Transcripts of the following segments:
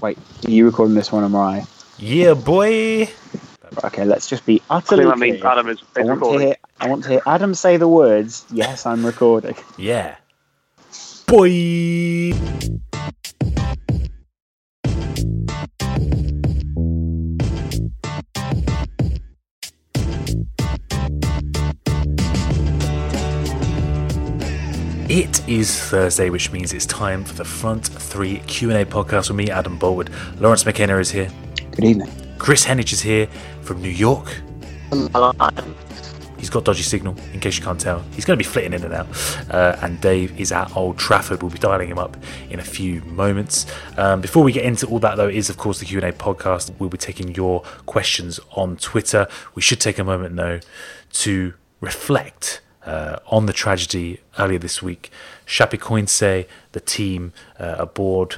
Wait, are you recording this one or am I? Yeah, boy. Okay, let's just be utterly think that means. Adam is, I is want, to hear, I want to hear Adam say the words, yes, I'm recording. Yeah. Boy. It is Thursday, which means it's time for the Front Three Q&A podcast with me, Adam Boultwood. Laurence McKenna is here. Good evening. Kris Heneage is here from New York. Hello. He's got dodgy signal, in case you can't tell. He's going to be flitting in and out. Uh, and Dave is at Old Trafford. We'll be dialing him up in a few moments. Um, before we get into all that, though, is of course the Q&A podcast. We'll be taking your questions on Twitter. We should take a moment, though, to reflect uh, on the tragedy earlier this week. Chapecoense, the team uh, aboard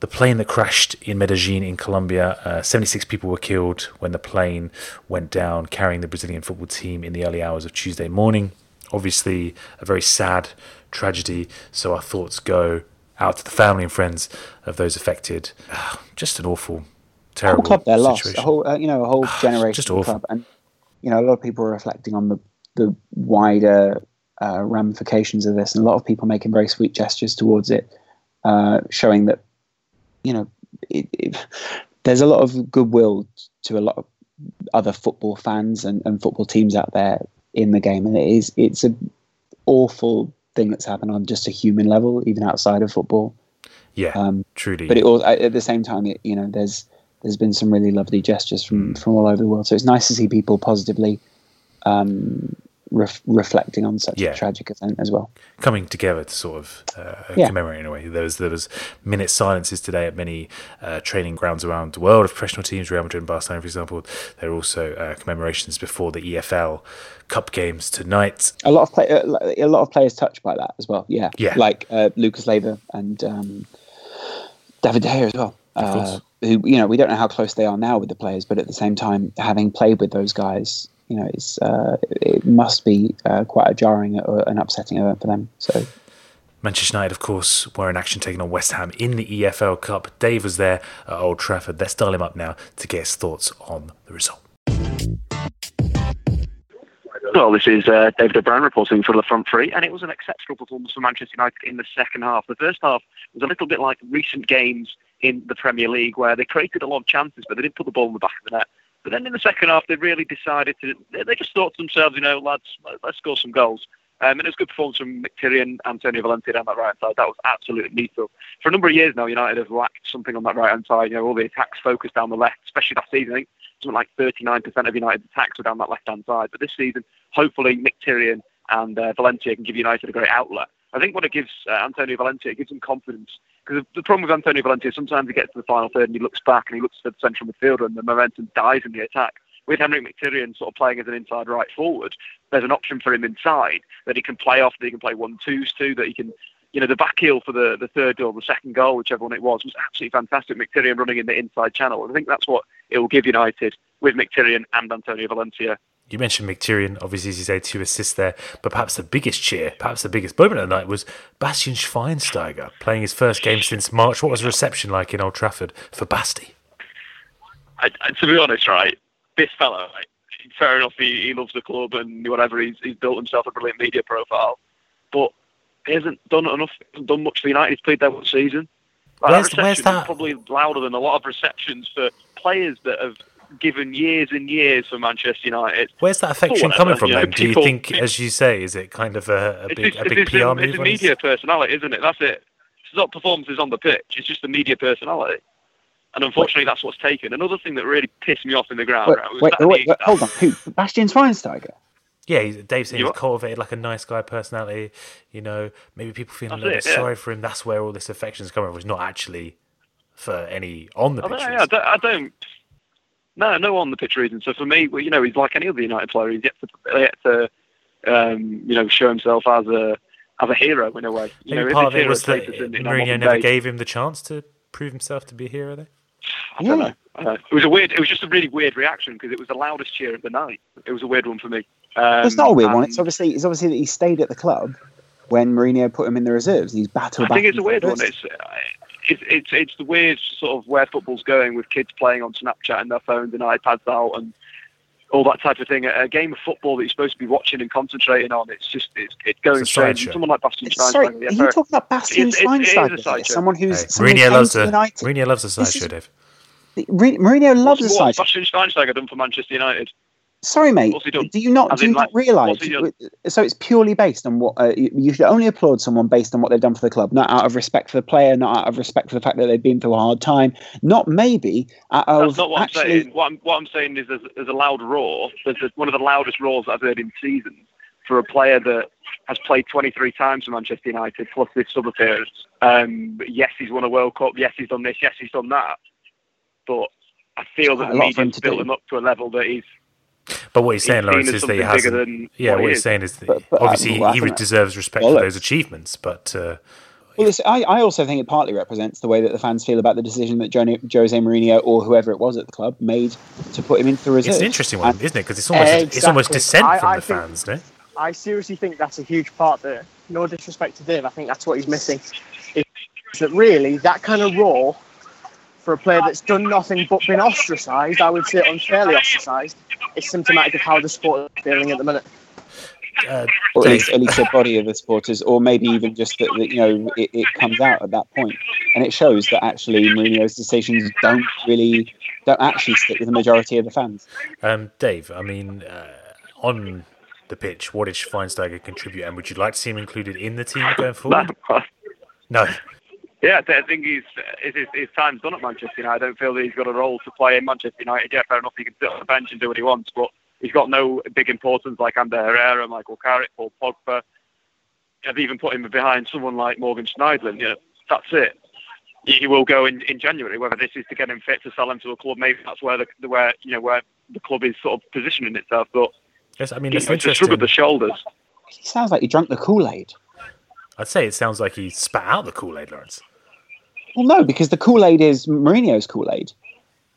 the plane that crashed in Medellin in Colombia, uh, 76 people were killed when the plane went down carrying the Brazilian football team in the early hours of Tuesday morning. Obviously, a very sad tragedy, so our thoughts go out to the family and friends of those affected. Just an awful, A whole terrible club lost. situation. A whole, uh, you know, a whole generation just of awful. club, and you know, a lot of people are reflecting on the the wider uh, ramifications of this, and a lot of people making very sweet gestures towards it, uh, showing that you know, it, it, there's a lot of goodwill to a lot of other football fans and, and football teams out there in the game, and it is it's a awful thing that's happened on just a human level, even outside of football. yeah, Um, truly. but it all at at the same time, it, you know, there's there's been some really lovely gestures from from all over the world. So it's nice to see people positively um, ref- reflecting on such Yeah. a tragic event as well. coming together to sort of uh, Yeah. commemorate in a way. There was there was minute silences today at many uh, training grounds around the world of professional teams, Real Madrid and Barcelona, for example. There are also uh, commemorations before the EFL Cup games tonight. A lot of play, uh, a lot of players touched by that as well. Yeah, Yeah. like uh, Lucas Leiva and um, David De Gea as well. Of Uh, who you know we don't know how close they are now with the players, but at the same time, having played with those guys, you know, it's uh, it must be uh, quite a jarring or an upsetting event for them. So Manchester United, of course, were in action taking on West Ham in the EFL Cup. Dave was there at Old Trafford. Let's dial him up now to get his thoughts on the result. Well, this is uh, David O'Brien reporting for the front three, and it was an exceptional performance for Manchester United in the second half. The first half was a little bit like recent games in the Premier League, where they created a lot of chances, but they didn't put the ball in the back of the net. But then in the second half, they really decided to. They just thought to themselves, you know, lads, let's score some goals. Um, and it was good performance from Mkhitaryan, Antonio Valencia down that right side. That was absolutely needful. For a number of years now, United have lacked something on that right hand side. You know, all the attacks focused down the left, especially last season. I think something like 39% of United's attacks were down that left hand side. But this season, hopefully, Mkhitaryan and uh, Valencia can give United a great outlet. I think what it gives uh, Antonio Valencia, it gives him confidence. Because the problem with Antonio Valencia, is sometimes he gets to the final third and he looks back and he looks for the central midfielder and the momentum dies in the attack. With Henrik Mkhitaryan sort of playing as an inside right forward, there's an option for him inside that he can play off, that he can play one twos to, that he can, you know, the back heel for the, the third goal, the second goal, whichever one it was, was absolutely fantastic. Mkhitaryan running in the inside channel. And I think that's what it will give United with Mkhitaryan and Antonio Valencia. You mentioned Mkhitaryan, obviously, as you say, two assists there, but perhaps the biggest cheer, perhaps the biggest moment of the night was Bastian Schweinsteiger playing his first game since March. What was the reception like in Old Trafford for Basti? I, I, to be honest, right, this fellow, right, fair enough, he, he loves the club and whatever, he's, he's built himself a brilliant media profile. But he hasn't done enough, hasn't done much for United. He's played there one season. Like, Where's- that where's reception that- is probably louder than a lot of receptions for players that have given years and years for Manchester United. Where's that affection whatever, coming from you know, then? Do you people- think, as you say, is it kind of a, a It's, big, it's, a big it's, PR a, move? it's a on his- media personality, isn't it? That's it. It's not performances on the pitch. It's just the media personality. And unfortunately, that's what's taken. Another thing that really pissed me off in the ground Wait, right, was wait, that wait, wait, hold on. Who? Bastian Schweinsteiger. Yeah, he's, Dave saying You he's what? cultivated like a nice guy personality. You know, maybe people feeling a little it, bit yeah. sorry for him. That's where all this affection's coming from. It's not actually for any on the pitch. yeah, I don't, I don't. No, no on the pitch reason. So for me, well, you know, he's like any other United player. He's yet to, yet to um, you know, show himself as a as a hero in a way. You Maybe know, part of it was that status in- in our Mourinho never day. gave him the chance to prove himself to be a hero. There. I don't Yeah. know. Uh, it was a weird. It was just a really weird reaction because it was the loudest cheer of the night. It was a weird one for me. Um, it's not a weird one. It's obviously it's obviously that he stayed at the club when Mourinho put him in the reserves. He's battled. I back think it's a weird the one. first. It's, uh, it's it's it's the weird sort of where football's going with kids playing on Snapchat and their phones and iPads out and all that type of thing. A, a game of football that you're supposed to be watching and concentrating on. It's just it's, it's going It's strange. someone like Bastian Schweinsteiger. Sorry, Schweinsteiger, are you talking about Bastian It's- it's- it is a Schweinsteiger? Someone who's Hey, someone Mourinho loves to the United. Mourinho loves the This sideshow, Dave. Mourinho Mourinho loves a What's, sideshow. Bastian Schweinsteiger done for Manchester United? Sorry, mate. Do you not As do you not like, realise? what's he done? So it's purely based on what uh, you you should only applaud someone based on what they've done for the club, not out of respect for the player, not out of respect for the fact that they've been through a hard time, not maybe out of That's not what actually. I'm saying. What I'm, what I'm saying is there's, there's a loud roar. There's a, one of the loudest roars I've heard in seasons for a player that has played 23 times for Manchester United plus this sub appearance. Um, yes, he's won a World Cup. Yes, he's done this. Yes, he's done that. But I feel that the a lot for him media's to built him up to a level that he's But what he's saying, He's seen Laurence, is that he hasn't. Yeah, what what he's is. saying is that But- but, uh, obviously well, he think- deserves respect well, for those achievements, but uh, Well, listen, I, I also think it partly represents the way that the fans feel about the decision that Jo- Jose Mourinho or whoever it was at the club made to put him into the reserves. it's an interesting one, And- isn't it? Because it's almost it's almost Exactly. dissent I- from I the think- fans, no? I seriously think that's a huge part there. No disrespect to Dave, I think that's what he's missing. Is that really that kind of role for a player that's done nothing but been ostracised, I would say unfairly ostracised, is symptomatic of how the sport is feeling at the minute. Uh, or at least, at least the body of the supporters, or maybe even just that, that you know it, it comes out at that point, and it shows that actually Mourinho's decisions don't really don't actually stick with the majority of the fans. Um, Dave, I mean, uh, on the pitch, what did Schweinsteiger contribute, and would you like to see him included in the team going forward? No. Yeah, I think he's his, his, his time's done at Manchester United. I don't feel that he's got a role to play in Manchester United. Yeah, fair enough, he can sit on the bench and do what he wants, but he's got no big importance like Ander Herrera, Michael Carrick, Paul Pogba. I've even put him behind someone like Morgan Schneiderlin. You know, that's it. He he will go in, in January. Whether this is to get him fit to sell him to a club, maybe that's where the, the where you know where the club is sort of positioning itself. But Yes, I mean, you it's know, it's a shrug of the shoulders. He sounds like he drank the Kool Aid. I'd say it sounds like he spat out the Kool Aid, Laurence. Well, no, because the Kool Aid is Mourinho's Kool Aid.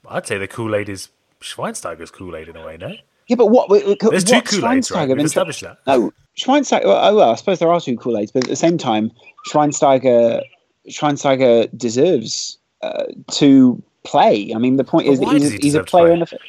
I'd say the Kool Aid is Schweinsteiger's Kool Aid in a way, no? Yeah, but what? what There's two Kool Aids, right? Schweinsteiger We've been- established that. No, Schweinsteiger. Well, well, I suppose there are two Kool Aids, but at the same time, Schweinsteiger Schweinsteiger deserves uh, to play. I mean, the point But is that why he's, he he's a player play? in the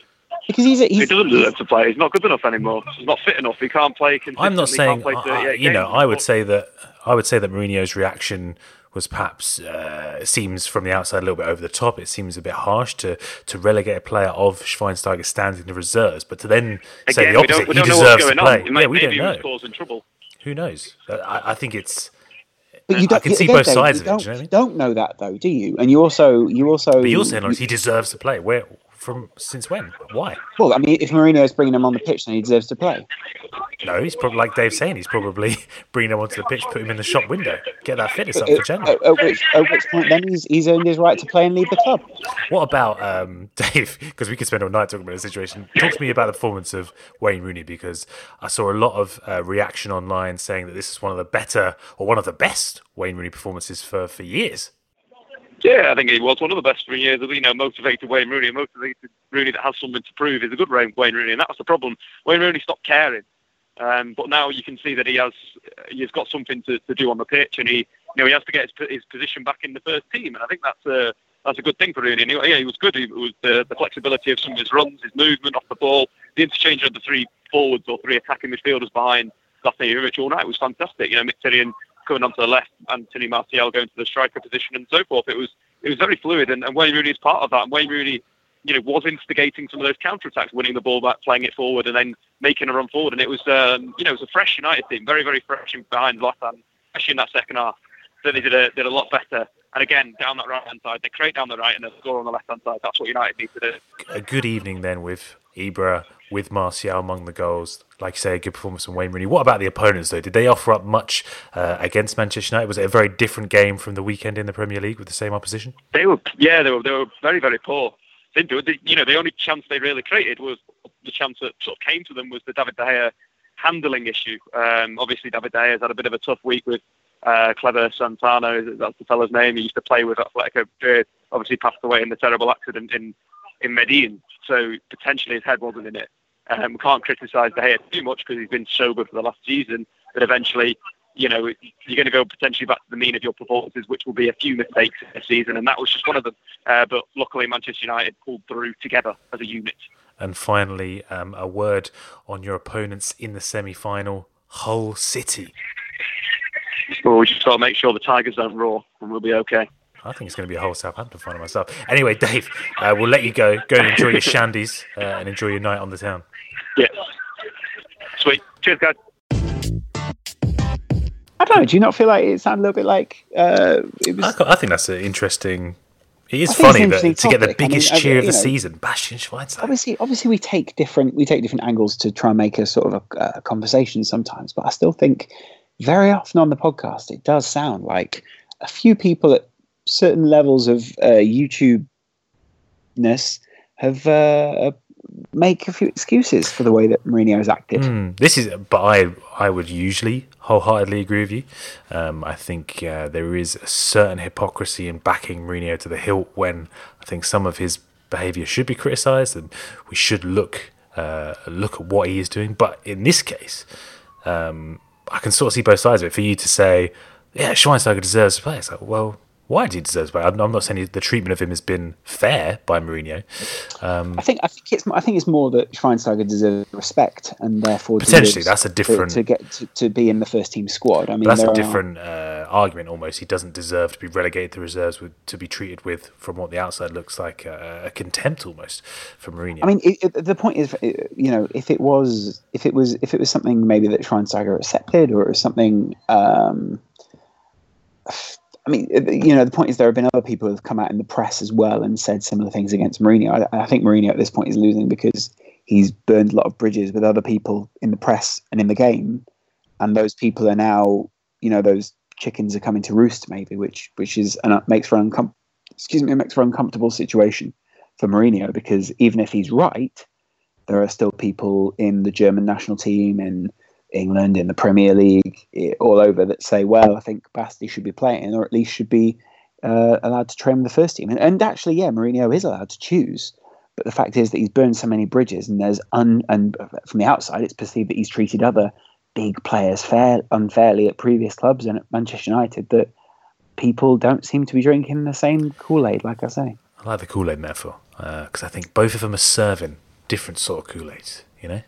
because he's a, He doesn't deserve to play. He's not good enough anymore. He's not fit enough. He can't play. I'm not saying, can't play I- I- 38 you know. I would say that I would say that Mourinho's reaction was perhaps uh, seems from the outside a little bit over the top. It seems a bit harsh to to relegate a player of Schweinsteiger's standing in the reserves, but to then say Again, the we don't, opposite, we he don't know deserves what's to going play. on. Yeah, we don't know. was causing trouble. Who knows? I, I think it's. but you don't, I can see again, both sides you of it, Don't, do you know I mean? don't know that though, do you? And you also you also. But you're saying Laurence, he deserves to play. Where from? Since when? Why? well, I mean, if Mourinho is bringing him on the pitch, then he deserves to play. No, he's probably like Dave's saying. He's probably bringing him onto the pitch, put him in the shop window, get that fitness up for January. at- at which, at which point, then he's, he's earned his right to play and leave the club. What about um, Dave? Because we could spend all night talking about the situation. Talk to me about the performance of Wayne Rooney because I saw a lot of uh, reaction online saying that this is one of the better or one of the best Wayne Rooney performances for, for years. Yeah, I think he was one of the best for years. You know, motivated Wayne Rooney, a motivated Rooney that has something to prove is a good Wayne Rooney, and that was the problem. Wayne Rooney stopped caring, um, but now you can see that he has he's got something to, to do on the pitch, and he you know he has to get his, his position back in the first team, and I think that's a that's a good thing for Rooney. And he, yeah, he was good. He was the, the flexibility of some of his runs, his movement off the ball, the interchange of the three forwards or three attacking midfielders behind Zlatan Ibrahimovic all night was fantastic. You know, Mkhitaryan coming onto the left, Anthony Martial going to the striker position, and so forth. It was it was very fluid, and, and Wayne Rooney is part of that. And Wayne Rooney, you know, was instigating some of those counter attacks, winning the ball back, playing it forward, and then making a run forward. And it was, um, you know, it was a fresh United team, very very fresh in behind Zlatan, especially in that second half. So they did a did a lot better. And again, down that right hand side, they create down the right and they score on the left hand side. That's what United need to do. A good evening then with Ibra, with Martial among the goals. Like you say, a good performance from Wayne Rooney. What about the opponents though? Did they offer up much uh, against Manchester United? Was it a very different game from the weekend in the Premier League with the same opposition? They were, yeah, they were, they were very, very poor. They they, you know, the only chance they really created was the chance that sort of came to them was the David De Gea handling issue. Um, obviously, David De Gea has had a bit of a tough week with uh, Cleber Santana, that's the fellow's name. He used to play with Atletico Madrid. Obviously, passed away in the terrible accident in in Medellin. So potentially his head wasn't in it. Um, we can't criticise De Gea too much because he's been sober for the last season. But eventually, you know, you're going to go potentially back to the mean of your performances, which will be a few mistakes this season, and that was just one of them. Uh, but luckily, Manchester United pulled through together as a unit. And finally, um, a word on your opponents in the semi-final, Hull City. Well, we just got to make sure the Tigers don't roar, and we'll be okay. I think it's going to be a whole Southampton final myself. Anyway, Dave, uh, we'll let you go. Go and enjoy your shandies uh, and enjoy your night on the town. Yeah. Sweet. Cheers, guys. I don't know. Do you not feel like it sounded a little bit like uh, it was? I, I think that's an interesting. It is I funny it's an that to get the interesting topic. I mean, biggest I- cheer of the know- season, Bastian Schweinsteiger. obviously obviously we take different we take different angles to try and make a sort of a, a conversation sometimes but i still think very often on the podcast it does sound like a few people at certain levels of uh, youtube ness have uh, make a few excuses for the way that Mourinho has acted Hmm, this is, but I I would usually wholeheartedly agree with you. Um, I think uh, there is a certain hypocrisy in backing Mourinho to the hilt when I think some of his behaviour should be criticised and we should look uh, look at what he is doing. But in this case, um, I can sort of see both sides of it. For you to say, yeah, Schweinsteiger deserves to play, it's like, well. Why he deserve to? I'm not saying the treatment of him has been fair by Mourinho. I think I think it's I think it's more that Schweinsteiger deserves respect and therefore Potentially, that's a different- to, get to, to be in the first team squad. I mean, that's a are- different uh, argument almost. He doesn't deserve to be relegated to reserves with to be treated with, from what the outside looks like, uh, a contempt almost for Mourinho. I mean, it, it, the point is, uh, you know, if it was, if it was, if it was something maybe that Schweinsteiger accepted, or it was something, um, I mean, uh, you know, the point is there have been other people who have come out in the press as well and said similar things against Mourinho. I, I think Mourinho at this point is losing because he's burned a lot of bridges with other people in the press and in the game, and those people are now, you know, those chickens are coming to roost maybe, which which is and makes for an uncom- excuse me, makes for an uncomfortable situation for Mourinho because even if he's right, there are still people in the German national team, in England, in the Premier League, all over that say, well, I think Basti should be playing, or at least should be uh, allowed to train with the first team. And, and actually, yeah, Mourinho is allowed to choose. But the fact is that he's burned so many bridges, and there's un and from the outside, it's perceived that he's treated other big players fair unfairly at previous clubs and at Manchester United that people don't seem to be drinking the same Kool Aid, like I say. I like the Kool Aid metaphor because I think both of them are serving different sort of Kool Aids. You know,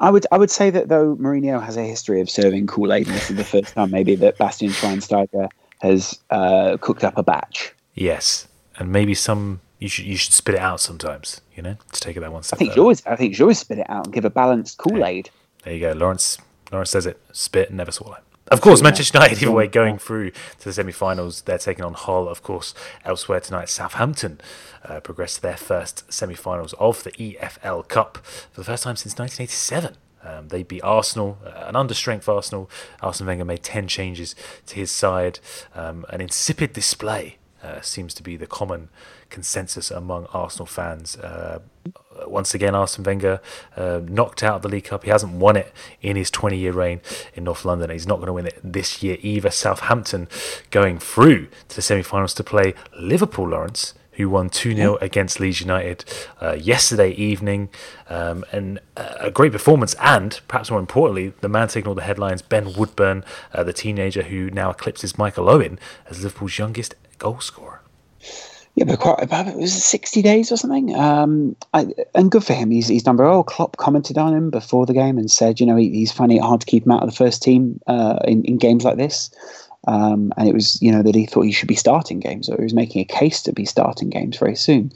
I would I would say that though Mourinho has a history of serving Kool Aid, and this is the first time maybe that Bastian Schweinsteiger has uh, cooked up a batch. yes, and maybe some you should you should spit it out sometimes. You know, to take it that one step. I think you always I think you always spit it out and give a balanced Kool Aid. There you go, Laurence. Laurence says it: spit, never swallow. Of course, Manchester United, either way, going through to the semi-finals. They're taking on Hull. Of course, elsewhere tonight, Southampton uh, progressed to their first semi-finals of the EFL Cup for the first time since 1987. Um, they beat Arsenal, uh, an under-strength Arsenal. Arsene Wenger made 10 changes to his side. Um, an insipid display uh, seems to be the common consensus among Arsenal fans. Uh, once again, Arsene Wenger uh, knocked out the League Cup. He hasn't won it in his 20 year reign in North London. He's not going to win it this year either. Southampton going through to the semi finals to play Liverpool, Laurence. Who won 2 0 against Leeds United uh, yesterday evening? Um, and a great performance, and perhaps more importantly, the man taking all the headlines, Ben Woodburn, uh, the teenager who now eclipses Michael Owen as Liverpool's youngest goal scorer. Yeah, but quite about it was sixty days or something. Um, I, and good for him. He's he's very well. Klopp commented on him before the game and said, you know, he, he's finding it hard to keep him out of the first team uh, in in games like this. Um, and it was, you know, that he thought he should be starting games, or he was making a case to be starting games very soon.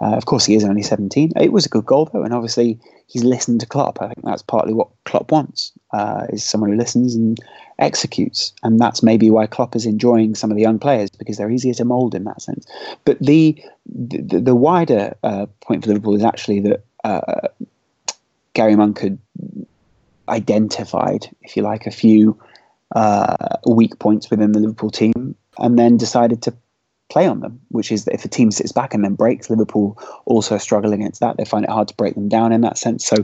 Uh, of course, he is only 17. It was a good goal, though, and obviously he's listened to Klopp. I think that's partly what Klopp wants, uh, is someone who listens and executes. And that's maybe why Klopp is enjoying some of the young players, because they're easier to mould in that sense. But the, the, the wider uh, point for Liverpool is actually that uh, Gary Monk had identified, if you like, a few uh, weak points within the Liverpool team, and then decided to play on them. Which is that if a team sits back and then breaks, Liverpool also struggle against that. They find it hard to break them down in that sense. So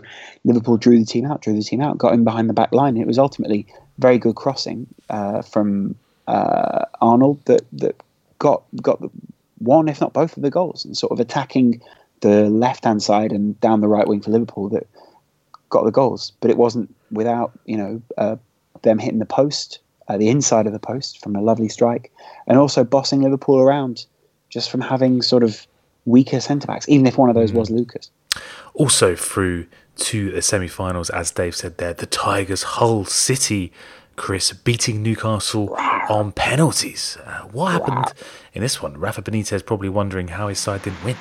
Liverpool drew the team out, drew the team out, got in behind the back line. It was ultimately very good crossing uh, from uh, Arnold that that got got one, if not both, of the goals, and sort of attacking the left hand side and down the right wing for Liverpool that got the goals. But it wasn't without you know uh, them hitting the post, uh, the inside of the post from a lovely strike, and also bossing Liverpool around just from having sort of weaker centre backs, even if one of those mm. was Lucas. Also through to the semi-finals, as Dave said there, the Tigers' Hull City, Kris beating Newcastle on penalties. Uh, what happened in this one? Rafa Benitez probably wondering how his side didn't win.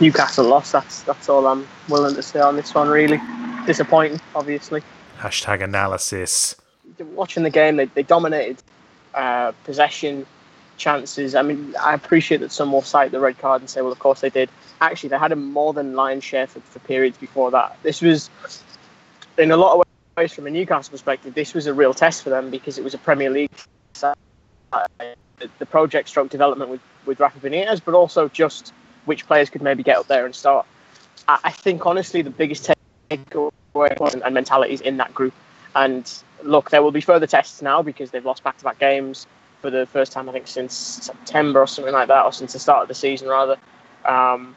Newcastle lost. That's that's all I'm willing to say on this one. Really disappointing, obviously. Hashtag analysis. Watching the game, they, they dominated uh, possession, chances. I mean, I appreciate that some will cite the red card and say, well, of course they did. Actually, they had a more than lion's share for, for periods before that. This was, in a lot of ways, from a Newcastle perspective, this was a real test for them because it was a Premier League the project stroke development with, with Rafa Benitez, but also just which players could maybe get up there and start. I, think, honestly, the biggest takeaway and, and mentalities in that group. And look, there will be further tests now because they've lost back to back games for the first time, I think, since September or something like that, or since the start of the season, rather. Um,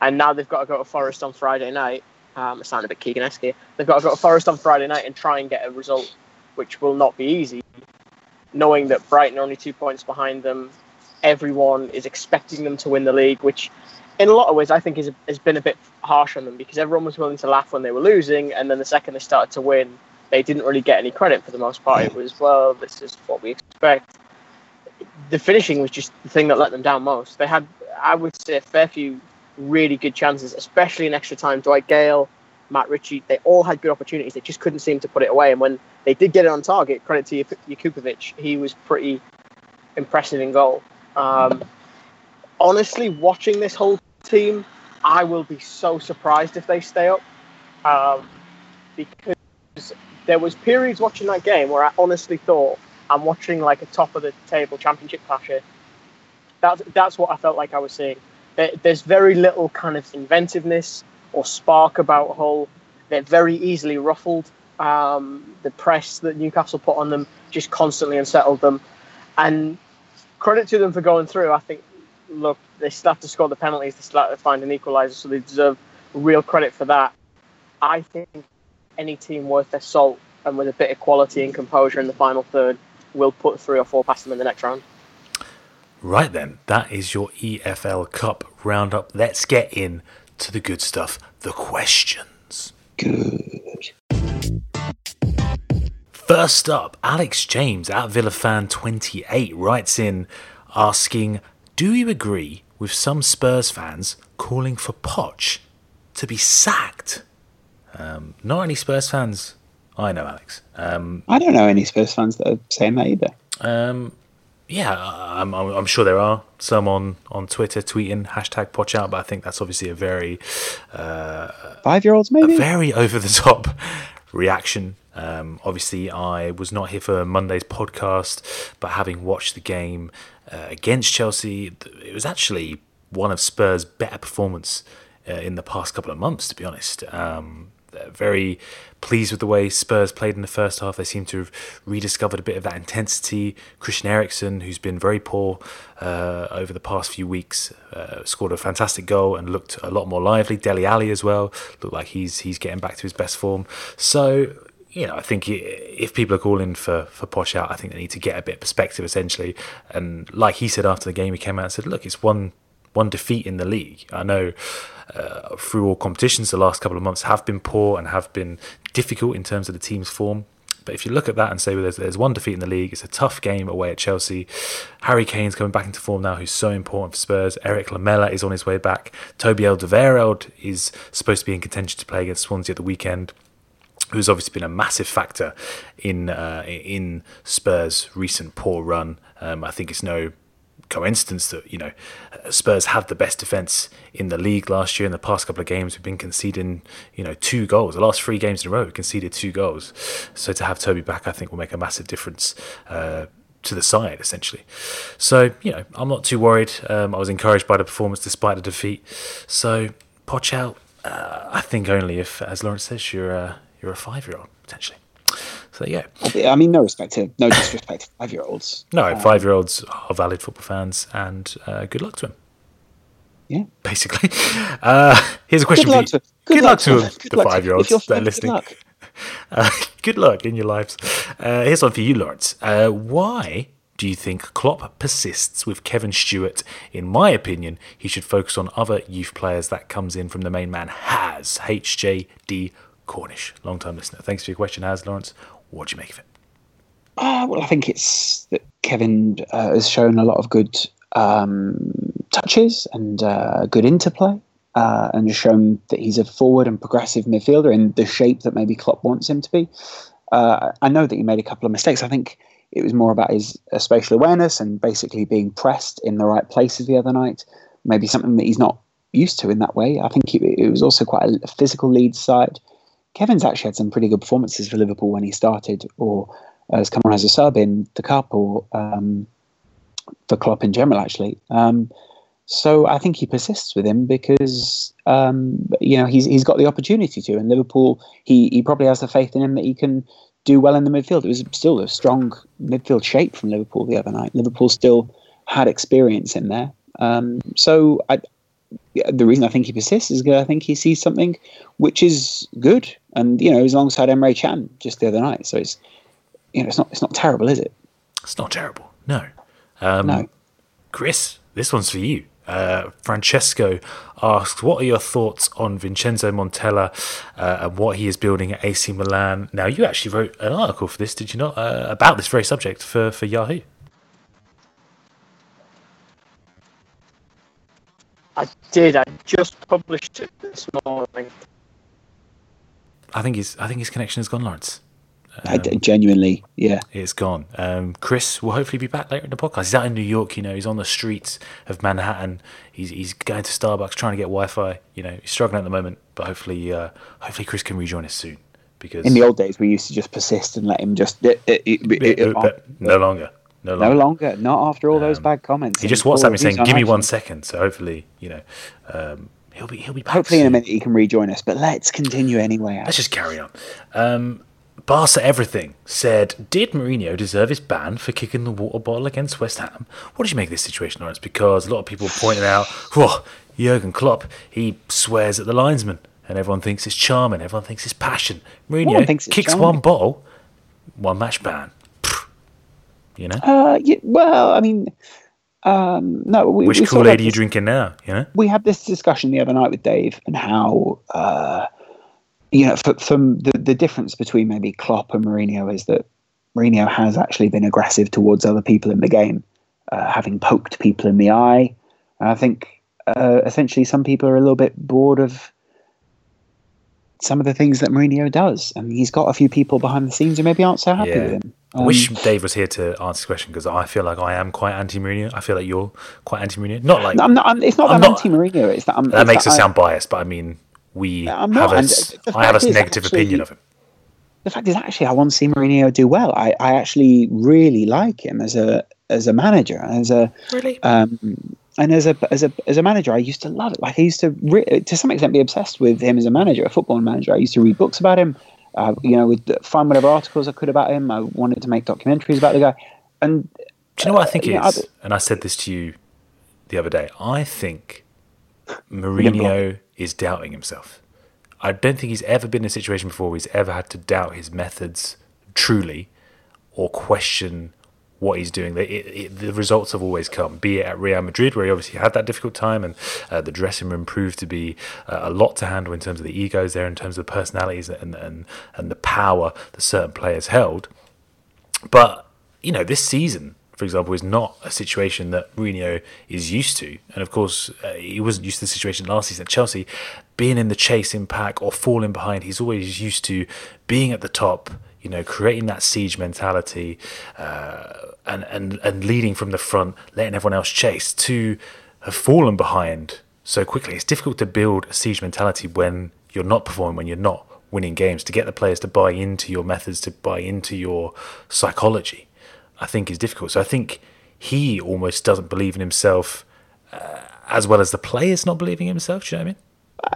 and now they've got to go to Forest on Friday night. Um, I sound a bit Keegan-esque here. They've got to go to Forest on Friday night and try and get a result, which will not be easy. Knowing that Brighton are only two points behind them, everyone is expecting them to win the league, which in a lot of ways I think is, has been a bit harsh on them because everyone was willing to laugh when they were losing, and then the second they started to win, they didn't really get any credit for the most part. It was, well, this is what we expect the finishing was just the thing that let them down most. They had, I would say, a fair few really good chances, especially in extra time. Dwight Gayle, Matt Ritchie, they all had good opportunities. They just couldn't seem to put it away. And when they did get it on target, credit to Jakupovic, he was pretty impressive in goal. Um, honestly, watching this whole team, I will be so surprised if they stay up. Um, because there was periods watching that game where I honestly thought I'm watching like a top of the table championship clash here. That's that's what I felt like I was seeing. there's very little kind of inventiveness or spark about Hull. They're very easily ruffled. Um, the press that Newcastle put on them just constantly unsettled them. And credit to them for going through. I think, look, they still have to score the penalties, they still have to find an equaliser, so they deserve real credit for that. I think any team worth their salt and with a bit of quality and composure in the final third will put three or four past them in the next round. Right then, that is your EFL Cup roundup. Let's get in to the good stuff, the questions. Good. First up, Alex James at VillaFan28 writes in asking, Do you agree with some Spurs fans calling for Poch to be sacked? Um, not any Spurs fans I know, Alex. Um, I don't know any Spurs fans that are saying that either. Um, yeah, I'm, I'm, sure there are some on, on Twitter tweeting hashtag Poch out, but I think that's obviously a very uh, five year olds maybe a very over the top reaction. Um, obviously, I was not here for Monday's podcast, but having watched the game uh, against Chelsea, it was actually one of Spurs' better performance uh, in the past couple of months. To be honest, um, very pleased with the way Spurs played in the first half. They seem to have rediscovered a bit of that intensity. Christian Eriksen, who's been very poor uh, over the past few weeks, uh, scored a fantastic goal and looked a lot more lively. Dele Alli as well looked like he's he's getting back to his best form. So you know, I think if people are calling for for Poch out, I think they need to get a bit of perspective essentially. And like he said after the game, he came out and said, "Look, it's one one defeat in the league. I know uh, through all competitions, the last couple of months have been poor and have been difficult in terms of the team's form. But if you look at that and say, well, there's, there's one defeat in the league, it's a tough game away at Chelsea. Harry Kane's coming back into form now, who's so important for Spurs. Erik Lamela is on his way back. Toby Alderweireld is supposed to be in contention to play against Swansea at the weekend who's obviously been a massive factor in uh, in Spurs' recent poor run. Um, I think it's no coincidence that you know Spurs have the best defense in the league last year. In the past couple of games, we've been conceding you know two goals. The last three games in a row, we conceded two goals. So to have Toby back, I think will make a massive difference. Uh, to the side essentially, so you know I'm not too worried. Um, I was encouraged by the performance despite the defeat. So Poch out, uh, I think only if, as Laurence says, you're uh, you're a five year old potentially. So yeah, I mean, no respect to no disrespect to five year olds. No, um, five year olds are valid football fans, and uh, good luck to them. Yeah, basically. Uh, here's a question good for you. To, good, good, luck, luck to, to the five year olds that are listening. Good luck. Uh, good luck in your lives. Uh, here's one for you, Laurence. Uh, why do you think Klopp persists with Kevin Stewart? In my opinion, he should focus on other youth players that comes in from the main man has HJD Cornish, long time listener. Thanks for your question, Has Laurence. What do you make of it? Uh, well, I think it's that Kevin uh, has shown a lot of good um, touches and uh, good interplay, uh, and has shown that he's a forward and progressive midfielder in the shape that maybe Klopp wants him to be. Uh, I know that he made a couple of mistakes. I think it was more about his uh, spatial awareness and basically being pressed in the right places the other night. Maybe something that he's not used to in that way. I think it, it was also quite a physical lead side. Kevin's actually had some pretty good performances for Liverpool when he started, or has come on as a sub in the cup, or um, for Klopp in general, actually. Um, so I think he persists with him because um, you know he's he's got the opportunity to, and Liverpool he he probably has the faith in him that he can do well in the midfield. It was still a strong midfield shape from Liverpool the other night. Liverpool still had experience in there. Um, so I, the reason I think he persists is because I think he sees something which is good, and you know, he was alongside Emre Can just the other night. So it's you know, it's not it's not terrible, is it? It's not terrible. No. Um, no. Kris, this one's for you. Uh, Francesco asks, "What are your thoughts on Vincenzo Montella uh, and what he is building at AC Milan?" Now, you actually wrote an article for this, did you not, uh, about this very subject for for Yahoo? I did. I just published it this morning. I think his I think his connection has gone, Laurence. Um, genuinely, yeah, it's gone. Um, Kris will hopefully be back later in the podcast. He's out in New York, you know. He's on the streets of Manhattan. He's he's going to Starbucks trying to get Wi-Fi. You know, he's struggling at the moment, but hopefully, uh, hopefully Kris can rejoin us soon. Because in the old days, we used to just persist and let him just. It, it, it, no longer. No longer. No longer. Not after all um, those bad comments. He just WhatsApp me saying, "Give me one second. So hopefully, you know, um, he'll be he'll be back. Hopefully, soon. in a minute he can rejoin us. But let's continue anyway. Let's just carry on. Um, Barca Everything said, Did Mourinho deserve his ban for kicking the water bottle against West Ham? What did you make of this situation, Laurence? Because a lot of people pointed out, whoa, Jurgen Klopp, he swears at the linesman, and everyone thinks it's charming, everyone thinks it's passion. Mourinho kicks charming. one bottle, one match ban. You know? Uh, yeah, well, I mean, um, no. We, Which Kool Aid are you drinking now? You know? We had this discussion the other night with Dave and how, uh, you know, for, from the, the difference between maybe Klopp and Mourinho is that Mourinho has actually been aggressive towards other people in the game, uh, having poked people in the eye. And I think uh, essentially some people are a little bit bored of some of the things that Mourinho does, and he's got a few people behind the scenes who maybe aren't so happy yeah. with him. Um, I wish Dave was here to answer the question because I feel like I am quite anti Mourinho. I feel like you're quite anti Mourinho. Not like I'm not. I'm, it's not I'm that anti Mourinho. It's that I'm, that it's makes that us I, sound biased, but I mean we I'm have not, a, I have a negative actually, opinion of him. The fact is, actually, I want to see Mourinho do well. I, I actually really like him as a as a manager, as a really. Um, and as a as a as a manager, I used to love it. Like I used to, re- to some extent, be obsessed with him as a manager, a football manager. I used to read books about him. Uh, you know, find whatever articles I could about him. I wanted to make documentaries about the guy. And do you know what I think uh, it is? Know, and I said this to you the other day. I think Mourinho is doubting himself. I don't think he's ever been in a situation before where he's ever had to doubt his methods truly or question what he's doing. It, it, the results have always come, be it at Real Madrid, where he obviously had that difficult time, and uh, the dressing room proved to be uh, a lot to handle in terms of the egos there, in terms of the personalities and, and, and the power that certain players held. But, you know, this season, for example, is not a situation that Mourinho is used to. And of course, uh, he wasn't used to the situation last season at Chelsea, being in the chasing pack or falling behind. He's always used to being at the top, you know, creating that siege mentality uh, and, and, and leading from the front, letting everyone else chase, to have fallen behind so quickly. It's difficult to build a siege mentality when you're not performing, when you're not winning games, to get the players to buy into your methods, to buy into your psychology. I think is difficult. So I think he almost doesn't believe in himself uh, as well as the players not believing in himself. Do you know what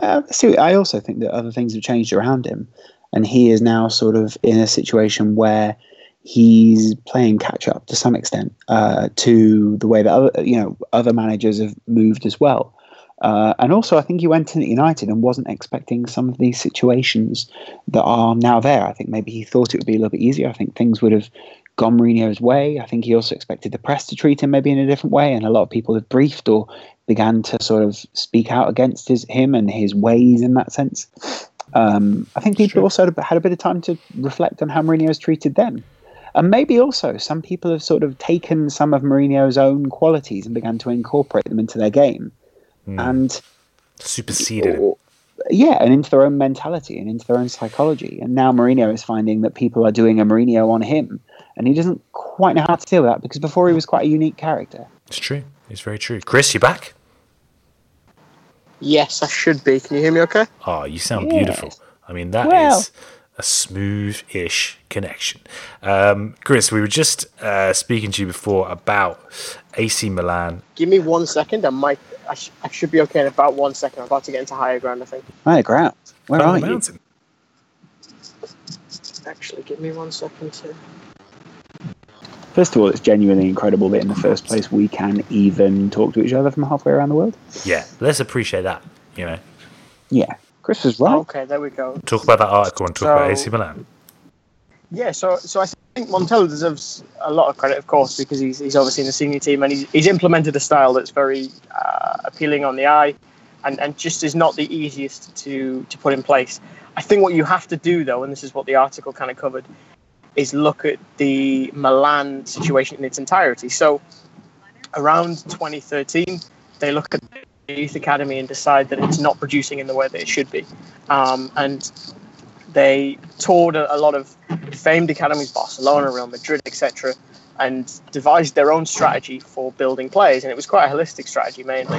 I mean? Uh, see, I also think that other things have changed around him, and he is now sort of in a situation where he's playing catch up to some extent uh, to the way that other you know other managers have moved as well. Uh, and also, I think he went in at United and wasn't expecting some of these situations that are now there. I think maybe he thought it would be a little bit easier. I think things would have gone Mourinho's way. I think he also expected the press to treat him maybe in a different way, and a lot of people have briefed or began to sort of speak out against his him and his ways in that sense. Um, I think people also had a, bit of time to reflect on how Mourinho has treated them. And maybe also some people have sort of taken some of Mourinho's own qualities and began to incorporate them into their game. Mm. And superseded it yeah, and into their own mentality and into their own psychology. And now Mourinho is finding that people are doing a Mourinho on him, and he doesn't quite know how to deal with that because before he was quite a unique character. It's true. It's very true. Kris, you back? Yes, I should be. Can you hear me okay? Oh, you sound beautiful. I mean, that well. is a smooth-ish connection. Um, Kris, we were just uh, speaking to you before about AC Milan. Give me one second. I might. I, sh- I should be okay in about one second. I'm about to get into higher ground. I think. Higher ground. Where are you? Mountain. Actually, give me one second to. First of all, it's genuinely incredible that in the first place we can even talk to each other from halfway around the world. Yeah, let's appreciate that. You know. Yeah, Kris was right. Okay, there we go. Talk about that article and talk so, about AC Milan. Yeah, so so I think Montella deserves a lot of credit, of course, because he's, he's obviously in the senior team and he's, he's implemented a style that's very uh, appealing on the eye, and, and just is not the easiest to to put in place. I think what you have to do though, and this is what the article kind of covered, is look at the Milan situation in its entirety. So around 2013, they look at the youth academy and decide that it's not producing in the way that it should be. Um, and they toured a, a, lot of famed academies, Barcelona, Real Madrid, etc., and devised their own strategy for building players. And it was quite a holistic strategy mainly.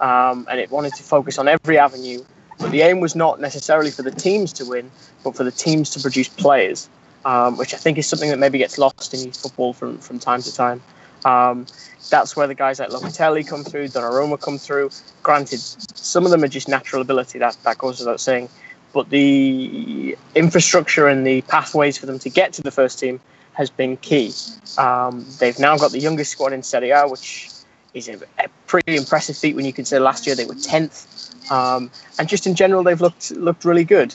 Um, and it wanted to focus on every avenue. But the aim was not necessarily for the teams to win, but for the teams to produce players um, which I think is something that maybe gets lost in youth football from, from time to time. Um, that's where the guys like Locatelli come through, Donnarumma come through. Granted, some of them are just natural ability, that, that goes without saying. But the infrastructure and the pathways for them to get to the first team has been key. Um, they've now got the youngest squad in Serie A, which is a, a pretty impressive feat when you consider last year they were 10th. Um, and just in general, they've looked looked really good.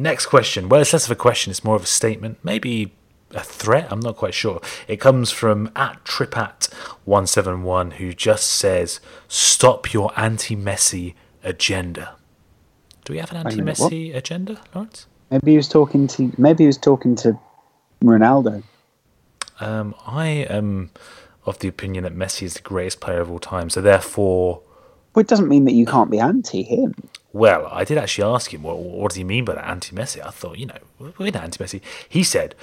Next question. Well, it's less of a question, it's more of a statement, maybe a threat. I'm not quite sure. It comes from at Tripat171, who just says, Stop your anti Messi agenda. Do we have an anti Messi agenda, Laurence? Maybe he was talking to. Maybe he was talking to Ronaldo. Um, I am of the opinion that Messi is the greatest player of all time. So therefore, Well, it doesn't mean that you can't be anti him. Well, I did actually ask him, what, what does he mean by that anti-Messi? I thought, you know, we're not anti-Messi. He said,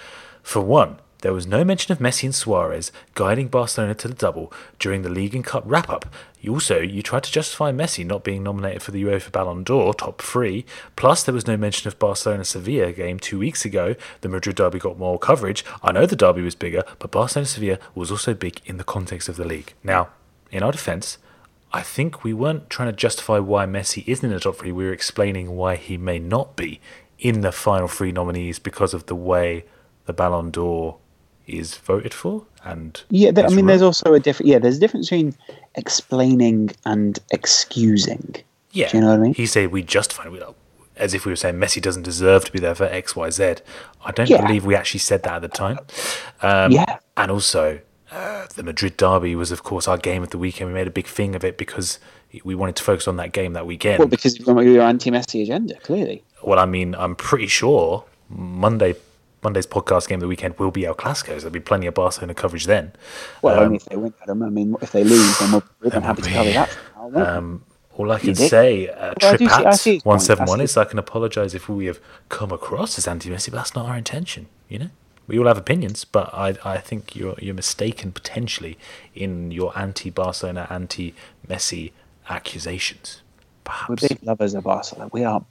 for one, there was no mention of Messi and Suarez guiding Barcelona to the double during the League and Cup wrap-up. You also, you tried to justify Messi not being nominated for the UEFA Ballon d'Or top three. Plus, there was no mention of Barcelona-Sevilla game two weeks ago. The Madrid derby got more coverage. I know the derby was bigger, but Barcelona-Sevilla was also big in the context of the league. Now, in our defence, I think we weren't trying to justify why Messi isn't in the top three. We were explaining why he may not be in the final three nominees because of the way the Ballon d'Or is voted for. And Yeah, there, I mean, run. there's also a different. Yeah, there's a difference between explaining and excusing. yeah. Do you know what I mean? He said we justify it as if we were saying Messi doesn't deserve to be there for X, Y, Z. I don't Yeah. believe we actually said that at the time. Um, Yeah. And also, uh, the Madrid derby was, of course, our game of the weekend. We made a big thing of it because we wanted to focus on that game that weekend. Well, because of your anti-Messi agenda, clearly. Well, I mean, I'm pretty sure Monday Monday's podcast game of the weekend will be our Clasico. There'll be plenty of Barcelona coverage then. Well, Um, only if they win, Adam. I mean, if they lose, then we're, Then happy to cover that. Um, all I can say, uh, Well, I Trip do see- I Hats see his point. one seven one is I can apologise if we have come across as anti-Messi, but that's not our intention. You know, we all have opinions, but I I think you're you're mistaken potentially in your anti-Barcelona, anti-Messi accusations. Perhaps we're big lovers of Barcelona. We are.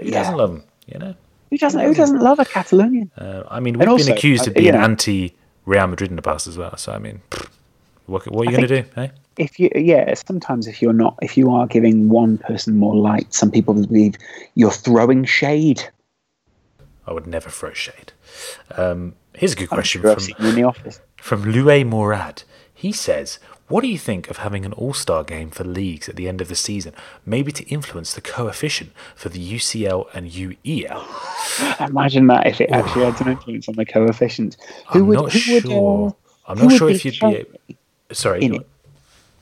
Who yeah. doesn't love them? You know. Who doesn't? Who doesn't love a Catalonian? Uh, I mean, we've also, been accused uh, of being anti Real Madrid in the past as well. So I mean, pfft, what, what are you going to do? Eh? If you, yeah, sometimes if you're not, if you are giving one person more light, some people believe you're throwing shade. I would never throw shade. Um, here's a good I'm question sure from seen you in the office. from Louis Morad. He says, "What do you think of having an All-Star game for leagues at the end of the season, maybe to influence the coefficient for the UCL and UEL?" Imagine that if it actually had an influence on the coefficient. Who I'm would? not who would? Uh, I'm not sure if you'd be. Sorry, in it?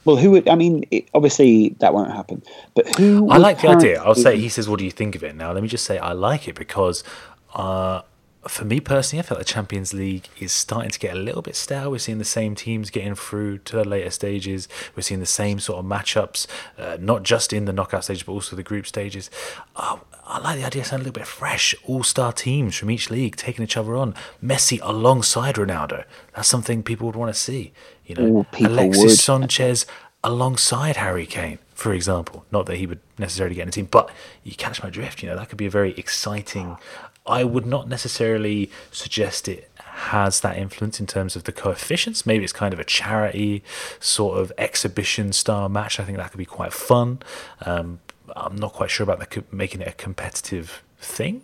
Well, who would? I mean, it, obviously that won't happen. But who? I like the idea. I'll say he says, "What do you think of it?" Now, let me just say I like it because, uh, for me personally, I feel like the Champions League is starting to get a little bit stale. We're seeing the same teams getting through to the later stages. We're seeing the same sort of matchups, uh, not just in the knockout stage, but also the group stages. Oh, I like the idea of something a little bit fresh. All-star teams from each league taking each other on. Messi alongside Ronaldo. That's something people would want to see. You know, Ooh, Alexis would. Sanchez alongside Harry Kane, for example. Not that he would necessarily get in a team, but you catch my drift. You know, that could be a very exciting. I would not necessarily suggest it has that influence in terms of the coefficients. Maybe it's kind of a charity sort of exhibition style match. I think that could be quite fun. Um, I'm not quite sure about making it a competitive thing.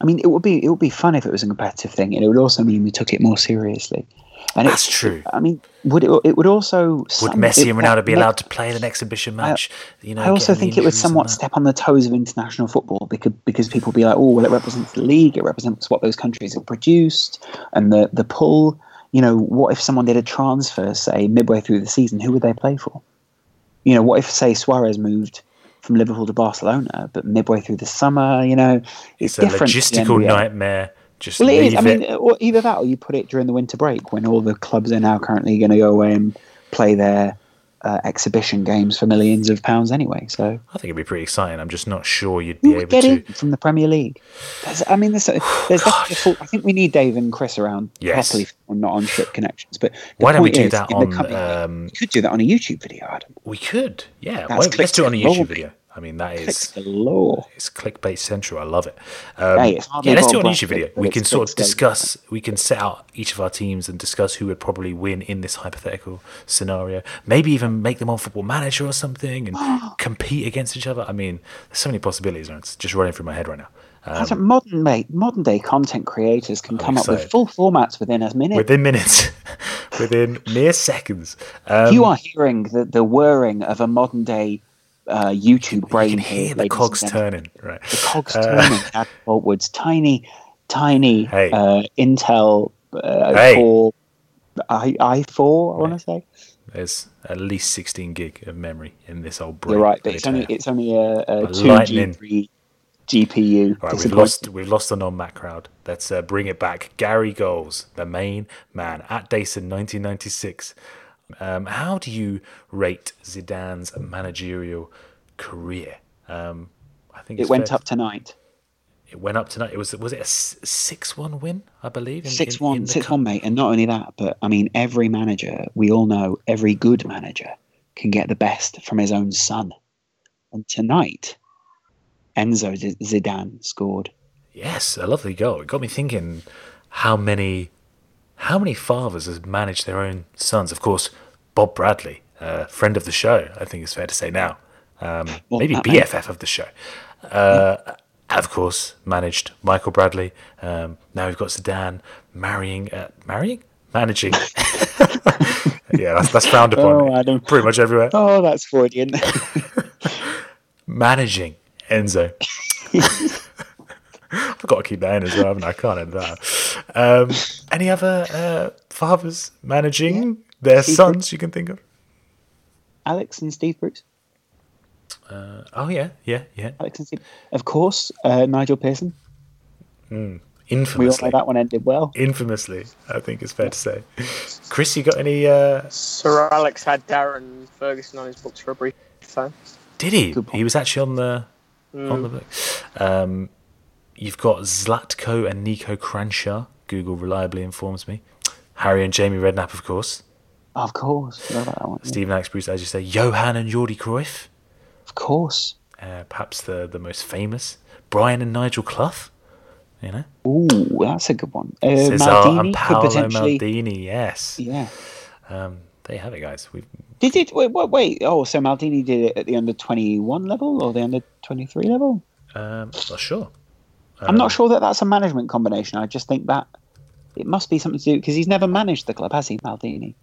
I mean, it would be it would be fun if it was a competitive thing, and it would also mean we took it more seriously. And That's it's- true. I mean, would it? It would also. Would some- Messi it- and Ronaldo be allowed to play in an exhibition match? you know, I also think it would somewhat step on the toes of international football because because people be like, oh, well, it represents the league, it represents what those countries have produced, and the the pull. You know, what if someone did a transfer, say midway through the season? Who would they play for? You know, what if say Suarez moved from Liverpool to Barcelona, but midway through the summer? You know, It's it's, a different. the logistical nightmare. Just Well, it is. I mean, either that, or you put it during the winter break when all the clubs are now currently going to go away and play their uh, exhibition games for millions of pounds anyway. So I think it'd be pretty exciting. I'm just not sure you'd be able get to. in from the Premier League? There's, I mean, there's, there's definitely a full, I think we need Dave and Kris around Yes. properly, not on ship connections. But Why don't we do is, that on? coming- Um, you could do that on a YouTube video, Adam. we could, yeah. Why, let's do it on a YouTube video. I mean, that is Clicks it's clickbait central. I love it. Um, Hey, yeah, let's do on YouTube video. We can sort of discuss. We can set out each of our teams and discuss who would probably win in this hypothetical scenario. Maybe even make them on Football Manager or something and compete against each other. I mean, there's so many possibilities. and It's just running through my head right now. Um, That's what modern mate, modern day content creators can come up with full formats within a minute. within minutes, within mere seconds. Um, you are hearing the, the whirring of a modern day uh, YouTube brain. you can here, hear the cogs turning. Right. The cogs Uh, turning. Dad Boultwood's tiny, tiny Hey. uh, Intel uh, Hey. Core i i4. I want to say. There's at least 16 gig of memory in this old brain. You're right, but it's only it's only a, a two G3 GPU. Right, we've lost we've lost the non-Mac crowd. Let's uh, bring it back. Gary Goals, the main man at Dayson, 1996. Um, how do you rate Zidane's managerial career? Um, I think It went up tonight. It went up tonight. It was was it a six-one win? I believe. in- Six in one, the six-one, mate. And not only that, but I mean, every manager we all know, every good manager can get the best from his own son. And tonight, Enzo Zidane scored. Yes, a lovely goal. It got me thinking how many how many fathers have managed their own sons? Of course, Bob Bradley, uh, friend of the show, I think it's fair to say now. Um, Well, maybe that mate- BFF of the show. Uh, Of course, managed Michael Bradley. Um, now we've got Zidane marrying, uh, marrying, managing. yeah, that's, that's frowned upon. Oh, Adam. Pretty much everywhere. Oh, that's Freudian. managing Enzo. I've got to keep that in as well, haven't I? I can't end that. Um, any other uh, fathers managing their Steve sons you can think of? Alex and Steve Bruce. Uh, oh yeah, yeah, yeah. Alex and Steve. Of course, uh, Nigel Pearson. We all Infamously, know that one ended well. infamously, I think it's fair to say. Kris, you got any? Uh, Sir Alex had Darren Ferguson on his books for a brief time. did he? He was actually on the on the book. Um, you've got Zlatko and Niko Kranjčar. Google reliably informs me. Harry and Jamie Redknapp, of course. Of course, forgot about that one. yeah. Stephen Alex Bruce, as you say. Johan and Jordi Cruyff. Of course. uh, perhaps the the most famous, Brian and Nigel Clough. You know, Ooh, that's a good one. Uh, Cesar Maldini and could Paolo potentially. Maldini. Yes, Yeah. um, there you have it, guys. We've Did it? Wait, wait, wait. Oh, so Maldini did it at the under twenty one level or the under twenty three level? um, not sure. I'm not sure that that's a management combination. I just think that it must be something to do because he's never managed the club, has he, Maldini?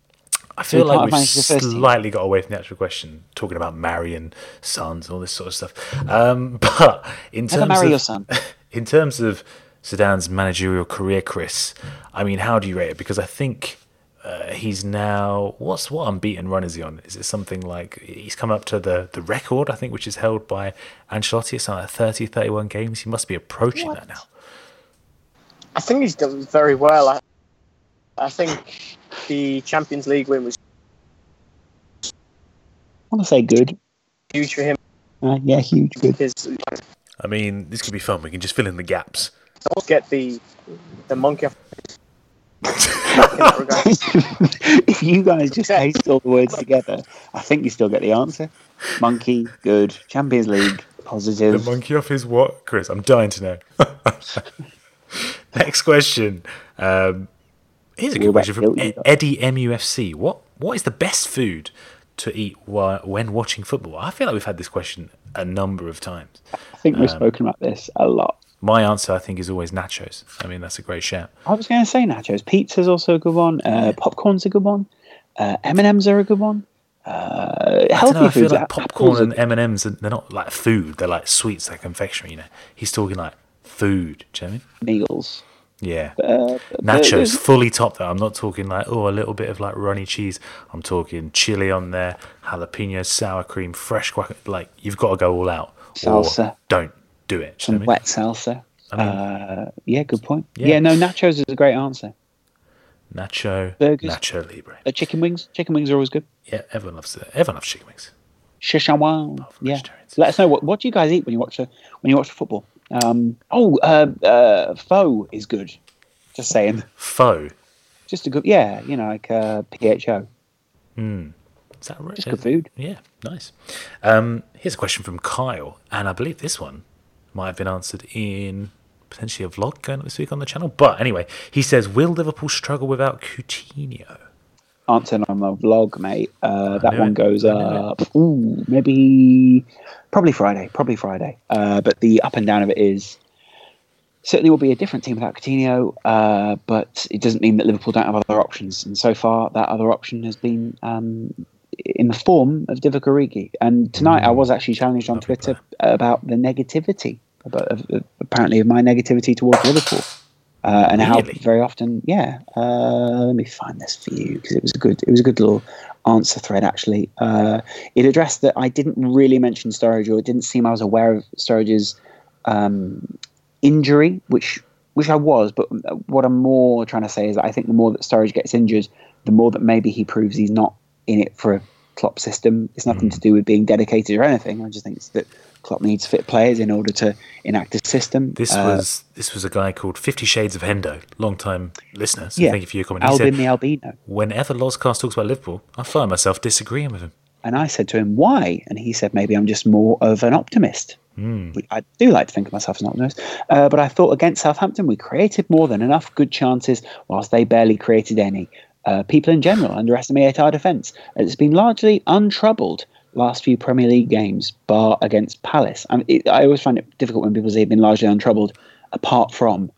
I feel we like we've manage the first team. slightly got away from the actual question, talking about marrying sons, and all this sort of stuff. Um, but in Never terms marry of your son. in terms of Zidane's managerial career, Kris, I mean, how do you rate it? Because I think uh, he's now what's what unbeaten run is he on? Is it something like he's come up to the the record? I think which is held by Ancelotti. It's something like 30, 31 games. He must be approaching that now. I think he's done very well. I, I think the Champions League win was I want to say good. huge for him Uh, yeah, huge, good. I mean, this could be fun. We can just fill in the gaps. don't get the the monkey off in that regard. If you guys just paste all the words together, I think you still get the answer. Monkey, good. Champions League, positive. The monkey off is what, Kris? I'm dying to know. Next question. Um, here's a good question from wait till- Eddie MUFC. What What is the best food to eat while, when watching football? I feel like we've had this question a number of times. I think we've spoken about this a lot. My answer, I think, is always nachos. I mean, that's a great shout. I was going to say nachos. Pizza's also a good one. Uh, popcorn's a good one. Uh, M&M's are a good one. Uh, I don't healthy know. I feel like popcorn and M and M's. They're not like food. They're like sweets. They're confectionery. You know, he's talking like food. Do you know what I mean? meals. Yeah. Uh, Nachos fully topped though. I'm not talking like oh a little bit of like runny cheese. I'm talking chili on there, jalapeno, sour cream, fresh guac. Like you've got to go all out. Salsa. don't do it. Do you Some know what I mean? wet salsa. I mean- uh, yeah, good point. Yeah. Yeah. no, nachos is a great answer. Nacho, Burgers. nacho libre. Uh, chicken wings. Chicken wings are always good. Yeah, everyone loves it. Everyone loves chicken wings. Shishawan. Yeah. Let us know what, what do you guys eat when you watch the when you watch the football. Um, oh, uh, uh, pho is good. Just saying. Pho. Just a good. Yeah, you know, like uh, PHO. Is that right? Just good food. Yeah, nice. Um, here's a question from Kyle, and I believe this one might have been answered in potentially a vlog going up this week on the channel. But anyway, he says, "Will Liverpool struggle without Coutinho?" Answer on the vlog, mate. Uh, that one it. goes up. Ooh, maybe probably Friday. Probably Friday. Uh, but the up and down of it is certainly will be a different team without Coutinho. Uh, but it doesn't mean that Liverpool don't have other options. And so far, that other option has been um, in the form of Divock Origi. And tonight, I was actually challenged on Mm. Lovely Twitter about the negativity, about apparently of my negativity towards Liverpool. Uh, and how Really? very often, yeah. Uh, let me find this for you because it was a good, it was a good little answer thread actually. Uh, it addressed that I didn't really mention Sturridge, or it didn't seem I was aware of Sturridge's um, injury, which which I was, but what I'm more trying to say is that I think the more that Sturridge gets injured, the more that maybe he proves he's not in it for a Klopp system. It's nothing Mm. to do with being dedicated or anything. I just think it's that Klopp needs fit players in order to enact a system. This Uh, was this was a guy called Fifty Shades of Hendo, long time listener. So Yeah. thank you for your comment. Albin said, the albino. whenever Lozcast talks about Liverpool, I find myself disagreeing with him. And I said to him, why? And he said, maybe I'm just more of an optimist. Which I do like to think of myself as an optimist. Uh, but I thought against Southampton, we created more than enough good chances, whilst they barely created any. Uh, people in general underestimate our defence. It's been largely untroubled last few Premier League games, bar against Palace. I, mean, it, I always find it difficult when people say they've been largely untroubled, apart from.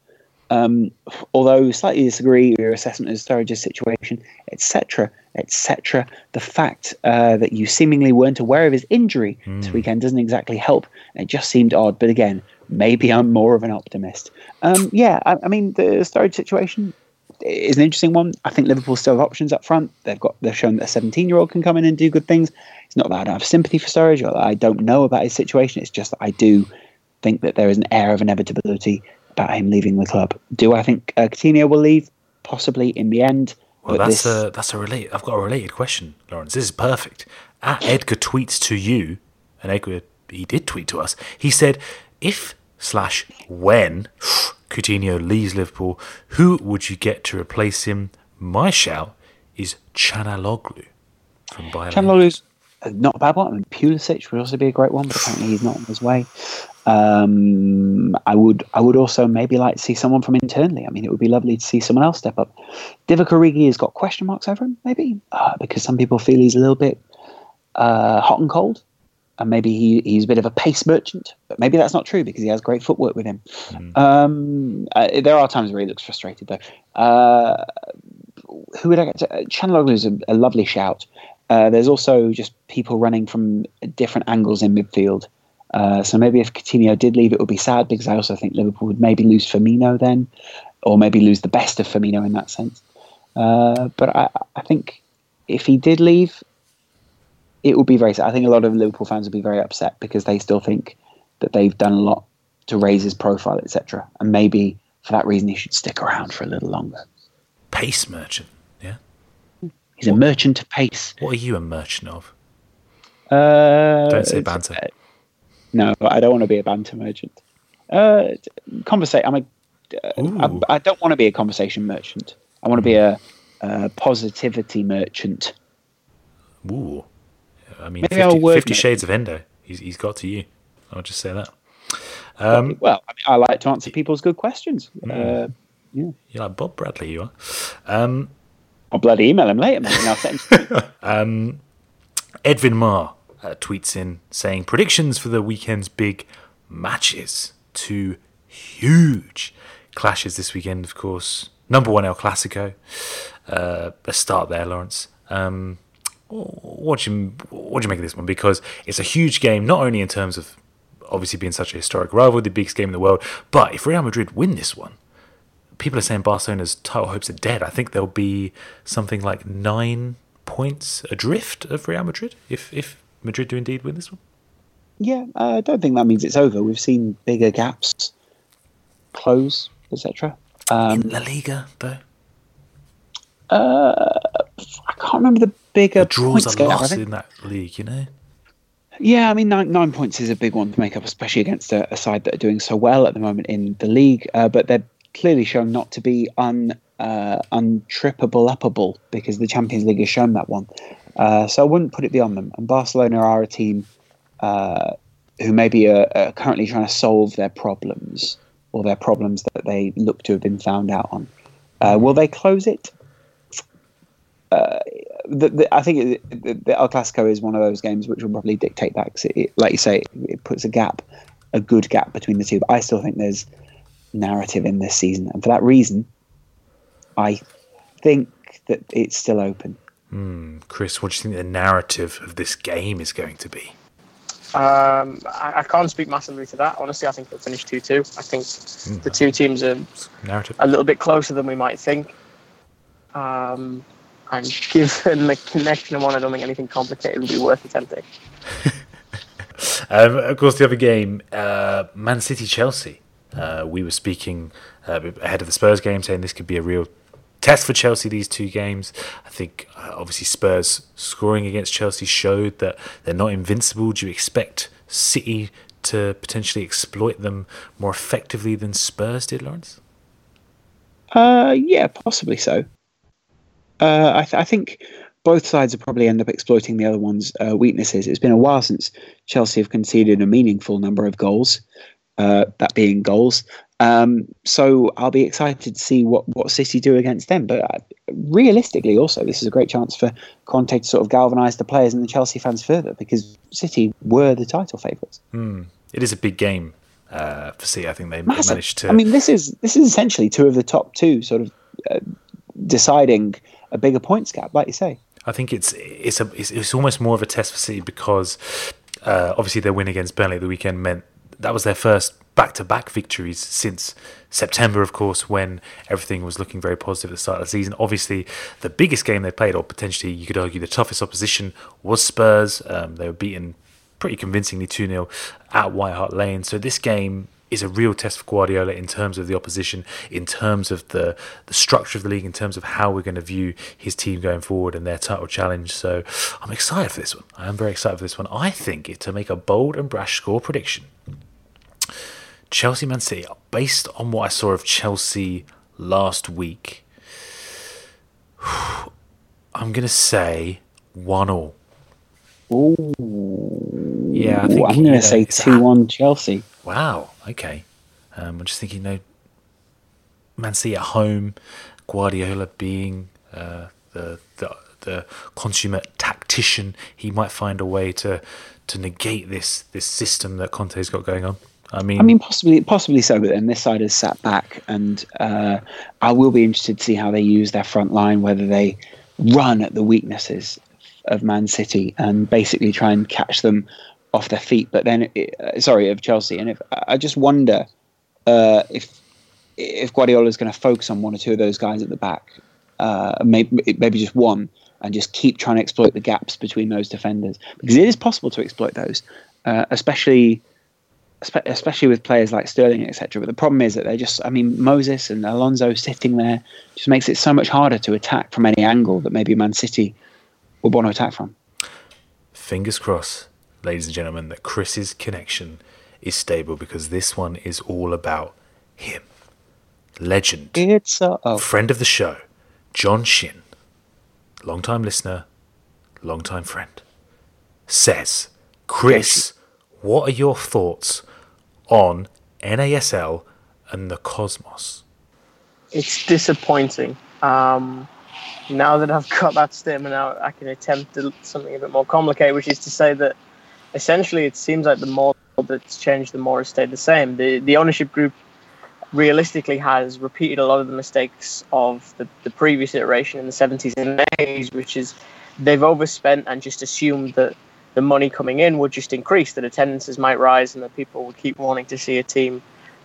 Um, although slightly disagree with your assessment of Sturridge's situation, etc., etc., the fact uh, that you seemingly weren't aware of his injury this weekend doesn't exactly help. It just seemed odd, but again, maybe I'm more of an optimist. Um, yeah, I, I mean the Sturridge situation is an interesting one. I think Liverpool still have options up front. They've got they've shown that a 17 year old can come in and do good things. It's not that I don't have sympathy for Sturridge or that I don't know about his situation. It's just that I do think that there is an air of inevitability about him leaving the club. Do I think uh, Coutinho will leave? Possibly in the end. Well, that's this- a that's a relate. I've got a related question, Laurence. This is perfect. At Edgar tweets to you, and Edgar he did tweet to us. He said, "If slash when Coutinho leaves Liverpool, who would you get to replace him?" My shout is Calhanoglu from Bayern. Calhanoglu's not a bad one. I mean, Pulisic would also be a great one, but apparently he's not on his way. Um, I would, I would also maybe like to see someone from internally. I mean, it would be lovely to see someone else step up. Divock Origi has got question marks over him, maybe uh, because some people feel he's a little bit uh, hot and cold, and maybe he, he's a bit of a pace merchant. But maybe that's not true because he has great footwork with him. Um, uh, there are times where he looks frustrated though. Uh, who would I get? To? Uh, is a, a lovely shout. Uh, there's also just people running from different angles in midfield. Uh, so maybe if Coutinho did leave, it would be sad because I also think Liverpool would maybe lose Firmino then, or maybe lose the best of Firmino in that sense. Uh, but I, I think if he did leave, it would be very sad. I think a lot of Liverpool fans would be very upset because they still think that they've done a lot to raise his profile, etc. And maybe for that reason, he should stick around for a little longer. pace merchant. Yeah. He's a merchant of pace. What are you a merchant of? Uh, Don't say banter. No, I don't want to be a banter merchant. Uh, conversate. I'm a. Uh, I, I don't want to be a conversation merchant. I want to be a, a positivity merchant. Ooh. I mean, Maybe 50, word 50. Shades of Endo. He's, he's got to you. I'll just say that. Um, well, I, mean, I like to answer people's good questions. Uh, yeah. you're like Bob Bradley, you are. Um, I'll bloody email him later, mate. and I'll set him- Edwin Marr uh, tweets in saying predictions for the weekend's big matches. Two huge clashes this weekend, of course. Number one, El Clasico. Uh, let's start there, Laurence. Um, what do you what do you make of this one? Because it's a huge game, not only in terms of obviously being such a historic rival, the biggest game in the world, but if Real Madrid win this one, people are saying Barcelona's title hopes are dead. I think there'll be something like nine points adrift of Real Madrid if if Madrid do indeed win this one. yeah, I don't think that means it's over. We've seen bigger gaps close, etc. Um, in La Liga, though, I can't remember the bigger the draws points are gap. I lost in that league. You know, Yeah, I mean, nine, nine points is a big one to make up, especially against a, a side that are doing so well at the moment in the league. Uh, but they're clearly shown not to be un uh, untrippable upable because the Champions League has shown that one. Uh, so I wouldn't put it beyond them. And Barcelona are a team uh, who maybe are, are currently trying to solve their problems or their problems that they look to have been found out on. Uh, will they close it? The, the, I think it, the, the El Clasico is one of those games which will probably dictate that. 'cause it, like you say, it, it puts a gap, a good gap between the two. But I still think there's narrative in this season, and for that reason, I think that it's still open. Kris, what do you think the narrative of this game is going to be? Um, I, I can't speak massively to that. Honestly, I think they'll finish 2 2. I think the two teams are Narrative. a little bit closer than we might think. Um, and given the connection of one, I don't think anything complicated would be worth attempting. Um, of course, the other game, uh, Man City Chelsea. Uh, we were speaking uh, ahead of the Spurs game, saying this could be a real test for Chelsea. These two games, I think, uh, obviously Spurs scoring against Chelsea showed that they're not invincible. Do you expect City to potentially exploit them more effectively than Spurs did, Laurence? Uh, yeah, possibly so. Uh, I, th- I think both sides will probably end up exploiting the other one's uh, weaknesses. It's been a while since Chelsea have conceded a meaningful number of goals, uh, that being goals. Um, so I'll be excited to see what, what City do against them. But uh, realistically, also, this is a great chance for Conte to sort of galvanise the players and the Chelsea fans further because City were the title favourites. Mm. It is a big game uh, for City. I think they Massive. managed to. I mean, this is this is essentially two of the top two sort of uh, deciding a bigger points gap, like you say. I think it's it's a it's, it's almost more of a test for City because uh, obviously their win against Burnley the weekend meant that was their first back-to-back victories since September, of course, when everything was looking very positive at the start of the season. Obviously, the biggest game they played, or potentially you could argue the toughest opposition, was Spurs. Um, they were beaten pretty convincingly 2 0 at White Hart Lane. So this game is a real test for Guardiola in terms of the opposition, in terms of the, the structure of the league, in terms of how we're going to view his team going forward and their title challenge. So I'm excited for this one. I am very excited for this one. I think it to make a bold and brash score prediction. Chelsea Man City, based on what I saw of Chelsea last week, I'm going to say 1 all. Ooh. Yeah, I think, I'm going to say 2 1 Chelsea. Wow. Okay. Um, I'm just thinking, you know, Man City at home, Guardiola being uh, the, the the consummate tactician, he might find a way to to negate this this system that Conte's got going on. I mean, I mean, possibly, possibly so. But then this side has sat back, and uh, I will be interested to see how they use their front line, whether they run at the weaknesses of Man City and basically try and catch them off their feet. But then, uh, sorry, of Chelsea, and if I just wonder uh, if if Guardiola is going to focus on one or two of those guys at the back, uh, maybe maybe just one, and just keep trying to exploit the gaps between those defenders because it is possible to exploit those, uh, especially especially with players like Sterling, etc. But the problem is that they're just, I mean, Moses and Alonso sitting there just makes it so much harder to attack from any angle that maybe Man City would want to attack from. Fingers crossed ladies and gentlemen, that Kris's connection is stable because this one is all about him. Legend. It's a oh. friend of the show, John Shin, long time listener, long time friend, says, Kris, what are your thoughts on NASL and the Cosmos? It's disappointing. Um, now that I've got that statement out, I can attempt something a bit more complicated, which is to say that essentially it seems like the more that's changed, the more it's stayed the same. The the ownership group realistically has repeated a lot of the mistakes of the, the previous iteration in the 70s and 80s, which is they've overspent and just assumed that the money coming in would just increase, that attendances might rise, and that people would keep wanting to see a team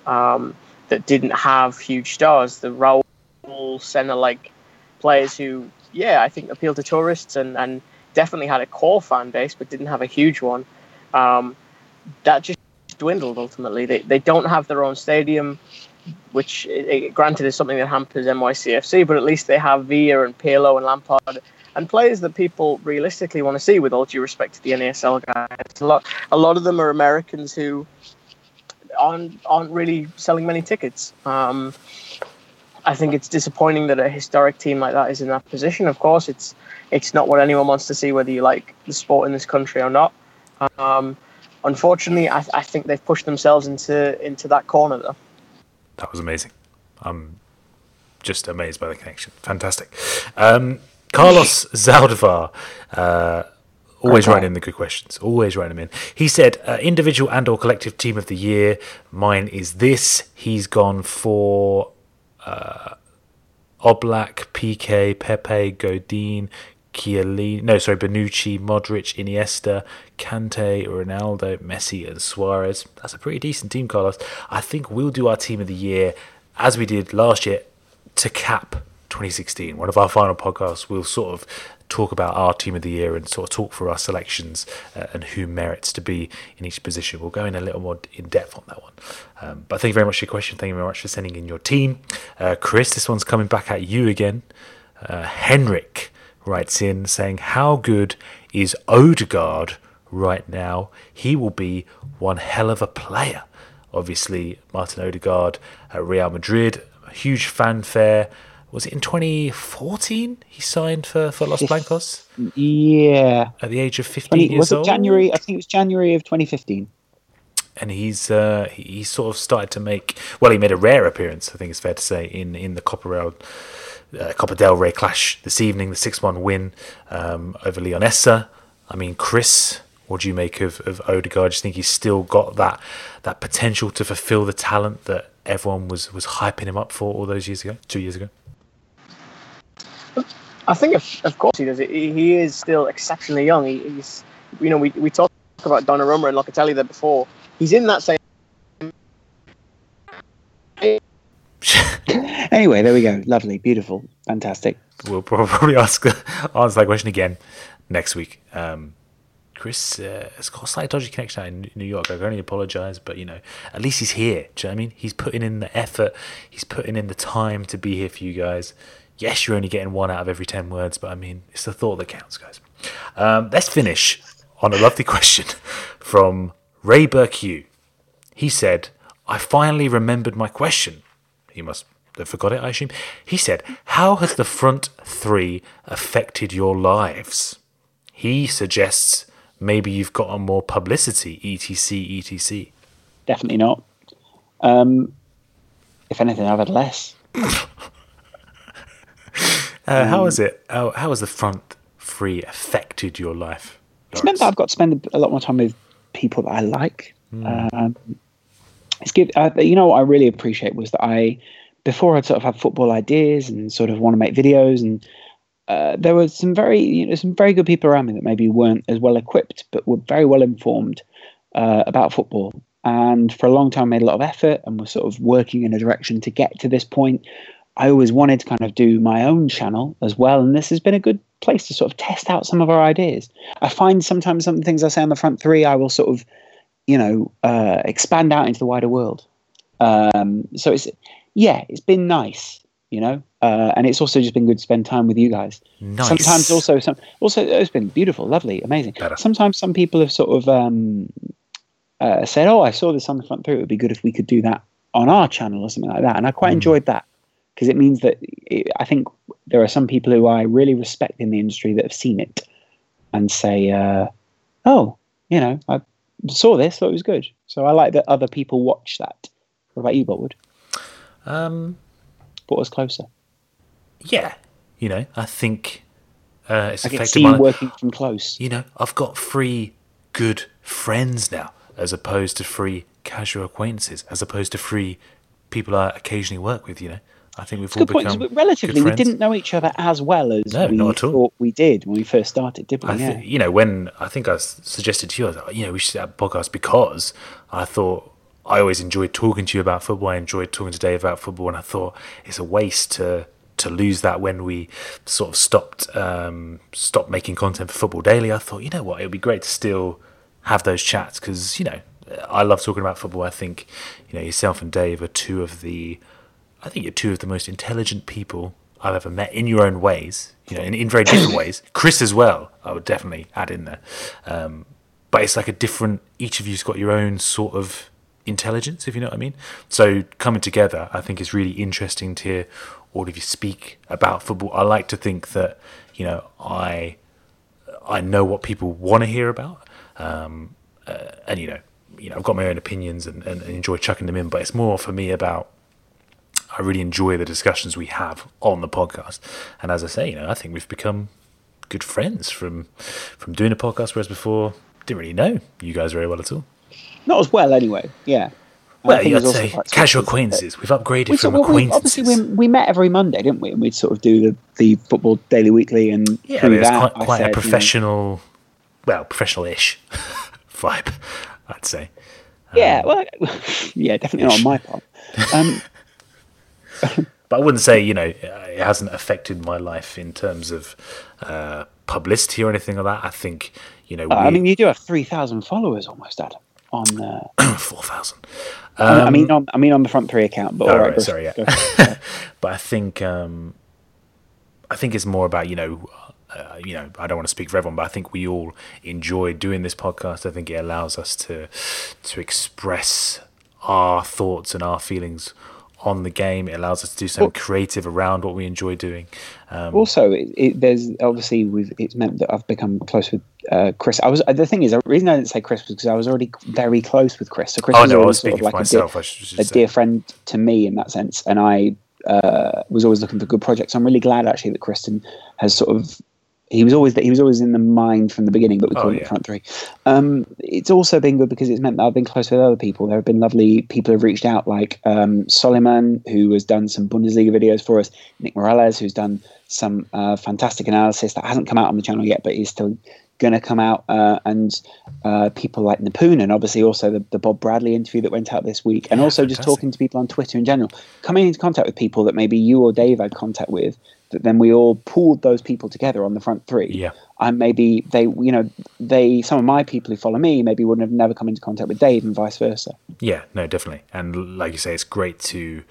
um, that didn't have huge stars. The Raul Senna like players who, yeah, I think appeal to tourists and, and definitely had a core fan base, but didn't have a huge one um, that just dwindled ultimately. They, they don't have their own stadium, which it, granted is something that hampers NYCFC, but at least they have Villa and Pirlo and Lampard and players that people realistically want to see. With all due respect to the NASL guys, a lot a lot of them are Americans who aren't aren't really selling many tickets. Um, I think it's disappointing that a historic team like that is in that position. Of course, it's it's not what anyone wants to see, whether you like the sport in this country or not. Um, unfortunately, I, I, think they've pushed themselves into into that corner though. That was amazing. I'm just amazed by the connection. Fantastic. Um, Carlos Zaldivar. Uh, always okay. writing in the good questions. Always writing them in. He said, uh, individual and or collective team of the year. Mine is this. He's gone for uh, Oblak, Piqué, Pepe, Godin, Chiellini, no, sorry, Bonucci, Modric, Iniesta, Kante, Ronaldo, Messi, and Suarez. That's a pretty decent team, Carlos. I think we'll do our team of the year as we did last year to cap 2016. One of our final podcasts, we'll sort of talk about our team of the year and sort of talk for our selections uh, and who merits to be in each position. We'll go in a little more in depth on that one. Um, but thank you very much for your question. Thank you very much for sending in your team. Uh, Kris, this one's coming back at you again. Uh, Henrik writes in saying, How good is Odegaard right now? He will be one hell of a player. Obviously, Martin Odegaard at Real Madrid, huge fanfare was it in 2014 he signed for, for Los Blancos? Yeah. At the age of 15 20, years was it old? January? I think it was January of 2015. And he's uh, he, sort of started to make well. He made a rare appearance, I think it's fair to say, in in the Copa Real, uh, del Rey clash this evening, the six-one win um, over Leonesa. I mean, Kris, what do you make of of Odegaard? Do you think he's still got that that potential to fulfil the talent that everyone was was hyping him up for all those years ago, two years ago? I think, of, of course, he does. He is still exceptionally young. He, he's, you know, we, we talked about Donnarumma and Locatelli there before. He's in that same. anyway, there we go. Lovely, beautiful, fantastic. We'll probably ask answer that question again next week. Um, Kris uh, has got a slightly dodgy connection out in New York. I can only apologise, but you know, at least he's here. Do you know what I mean? He's putting in the effort. He's putting in the time to be here for you guys. Yes, you're only getting one out of every ten words, but I mean, it's the thought that counts, guys. Um, let's finish on a lovely question from Ray Burkew. He said, "I finally remembered my question." He must have forgot it, I assume. He said, "How has the front three affected your lives?" He suggests maybe you've gotten more publicity, etc., etc. Definitely not. Um, if anything, I've had less. Uh, how has it? How, how has the front three affected your life? It's meant that I've got to spend a lot more time with people that I like. Um, it's good. Uh, you know what I really appreciate was that I, before I'd sort of had football ideas and sort of want to make videos, and uh, there were some very, you know, some very good people around me that maybe weren't as well equipped, but were very well informed uh, about football. And for a long time, made a lot of effort and was sort of working in a direction to get to this point. I always wanted to kind of do my own channel as well, and this has been a good place to sort of test out some of our ideas. I find sometimes some things I say on the front three, I will sort of, you know, uh, expand out into the wider world. Um, so it's yeah, it's been nice, you know, uh, and it's also just been good to spend time with you guys. Nice. Sometimes also some also it's been beautiful, lovely, amazing. Better. Sometimes some people have sort of um, uh, said, "Oh, I saw this on the front three. It would be good if we could do that on our channel or something like that," and I quite enjoyed that because it means that it, I think there are some people who I really respect in the industry that have seen it and say, uh, "Oh, you know, I saw this, thought it was good." So I like that other people watch that. What about you, Boultwood? Um, Brought us closer. yeah, you know, I think uh, it's I can affected see working from close. you know, I've got three good friends now, as opposed to three casual acquaintances, as opposed to three people I occasionally work with. You know, I think we've all Good point. become 'cause relatively, we didn't know each other as well as No, we not at all. thought we did when we first started, did we? I yeah. you know, when I think I suggested to you, I thought, you know, we should have a podcast because I thought I always enjoyed talking to you about football. I enjoyed talking to Dave about football, and I thought it's a waste to to lose that when we sort of stopped um, stopped making content for Football Daily. I thought, you know what, it would be great to still have those chats because you know I love talking about football. I think you know yourself and Dave are two of the I think you're two of the most intelligent people I've ever met in your own ways, you know, in, in very different ways. Kris as well, I would definitely add in there. Um, but it's like a different, each of you's got your own sort of intelligence, if you know what I mean. So coming together, I think is really interesting to hear all of you speak about football. I like to think that, you know, I I know what people want to hear about. Um, uh, and you know, you know, I've got my own opinions and, and, and enjoy chucking them in, but it's more for me about I really enjoy the discussions we have on the podcast. And as I say, you know, I think we've become good friends from from doing a podcast, whereas before didn't really know you guys very well at all. Not as well, anyway. Yeah. Well, I'd say casual acquaintances. We've upgraded We from sort of- we- acquaintances. obviously, we, we met every Monday, didn't we? And we'd sort of do the, the football daily weekly, and yeah, but it's that, quite, quite said, a you know, professional, well, professional-ish vibe, I'd say. yeah, well, yeah, definitely not on my part. Um, but I wouldn't say you know it hasn't affected my life in terms of uh, publicity or anything like that. I think you know. Uh, I mean, you do have three thousand followers almost, Adam. On uh, four thousand. I mean, on I mean on the front three account, but Oh, all right, right, go- sorry, go- yeah. but I think um, I think it's more about you know, uh, you know, I don't want to speak for everyone, but I think we all enjoy doing this podcast. I think it allows us to to express our thoughts and our feelings on the game. It allows us to do something creative around what we enjoy doing. Um, also, it, it, there's obviously it's meant that I've become close with uh, Kris. I was the thing is the reason I didn't say Kris was because I was already very close with Kris. So Kris oh was no, I always was sort of like a dear- myself. I should, should a dear friend to me in that sense, and I uh, was always looking for good projects. I'm really glad actually that Kristen has sort of. He was always he was always in the mind from the beginning, but we Oh, call it yeah. the front three. Um, it's also been good because it's meant that I've been close with other people. There have been lovely people who've reached out, like um, Soliman, who has done some Bundesliga videos for us, Nick Morales, who's done some uh, fantastic analysis that hasn't come out on the channel yet, but is still going to come out, uh, and uh, people like Napoon, and obviously also the, the Bob Bradley interview that went out this week, and Yeah, also just talking to people on Twitter in general, coming into contact with people that maybe you or Dave had contact with, that then we all pooled those people together on the front three. Yeah. And maybe they, you know, they, some of my people who follow me maybe wouldn't have never come into contact with Dave and vice versa. Yeah, no, definitely. And like you say, it's great to,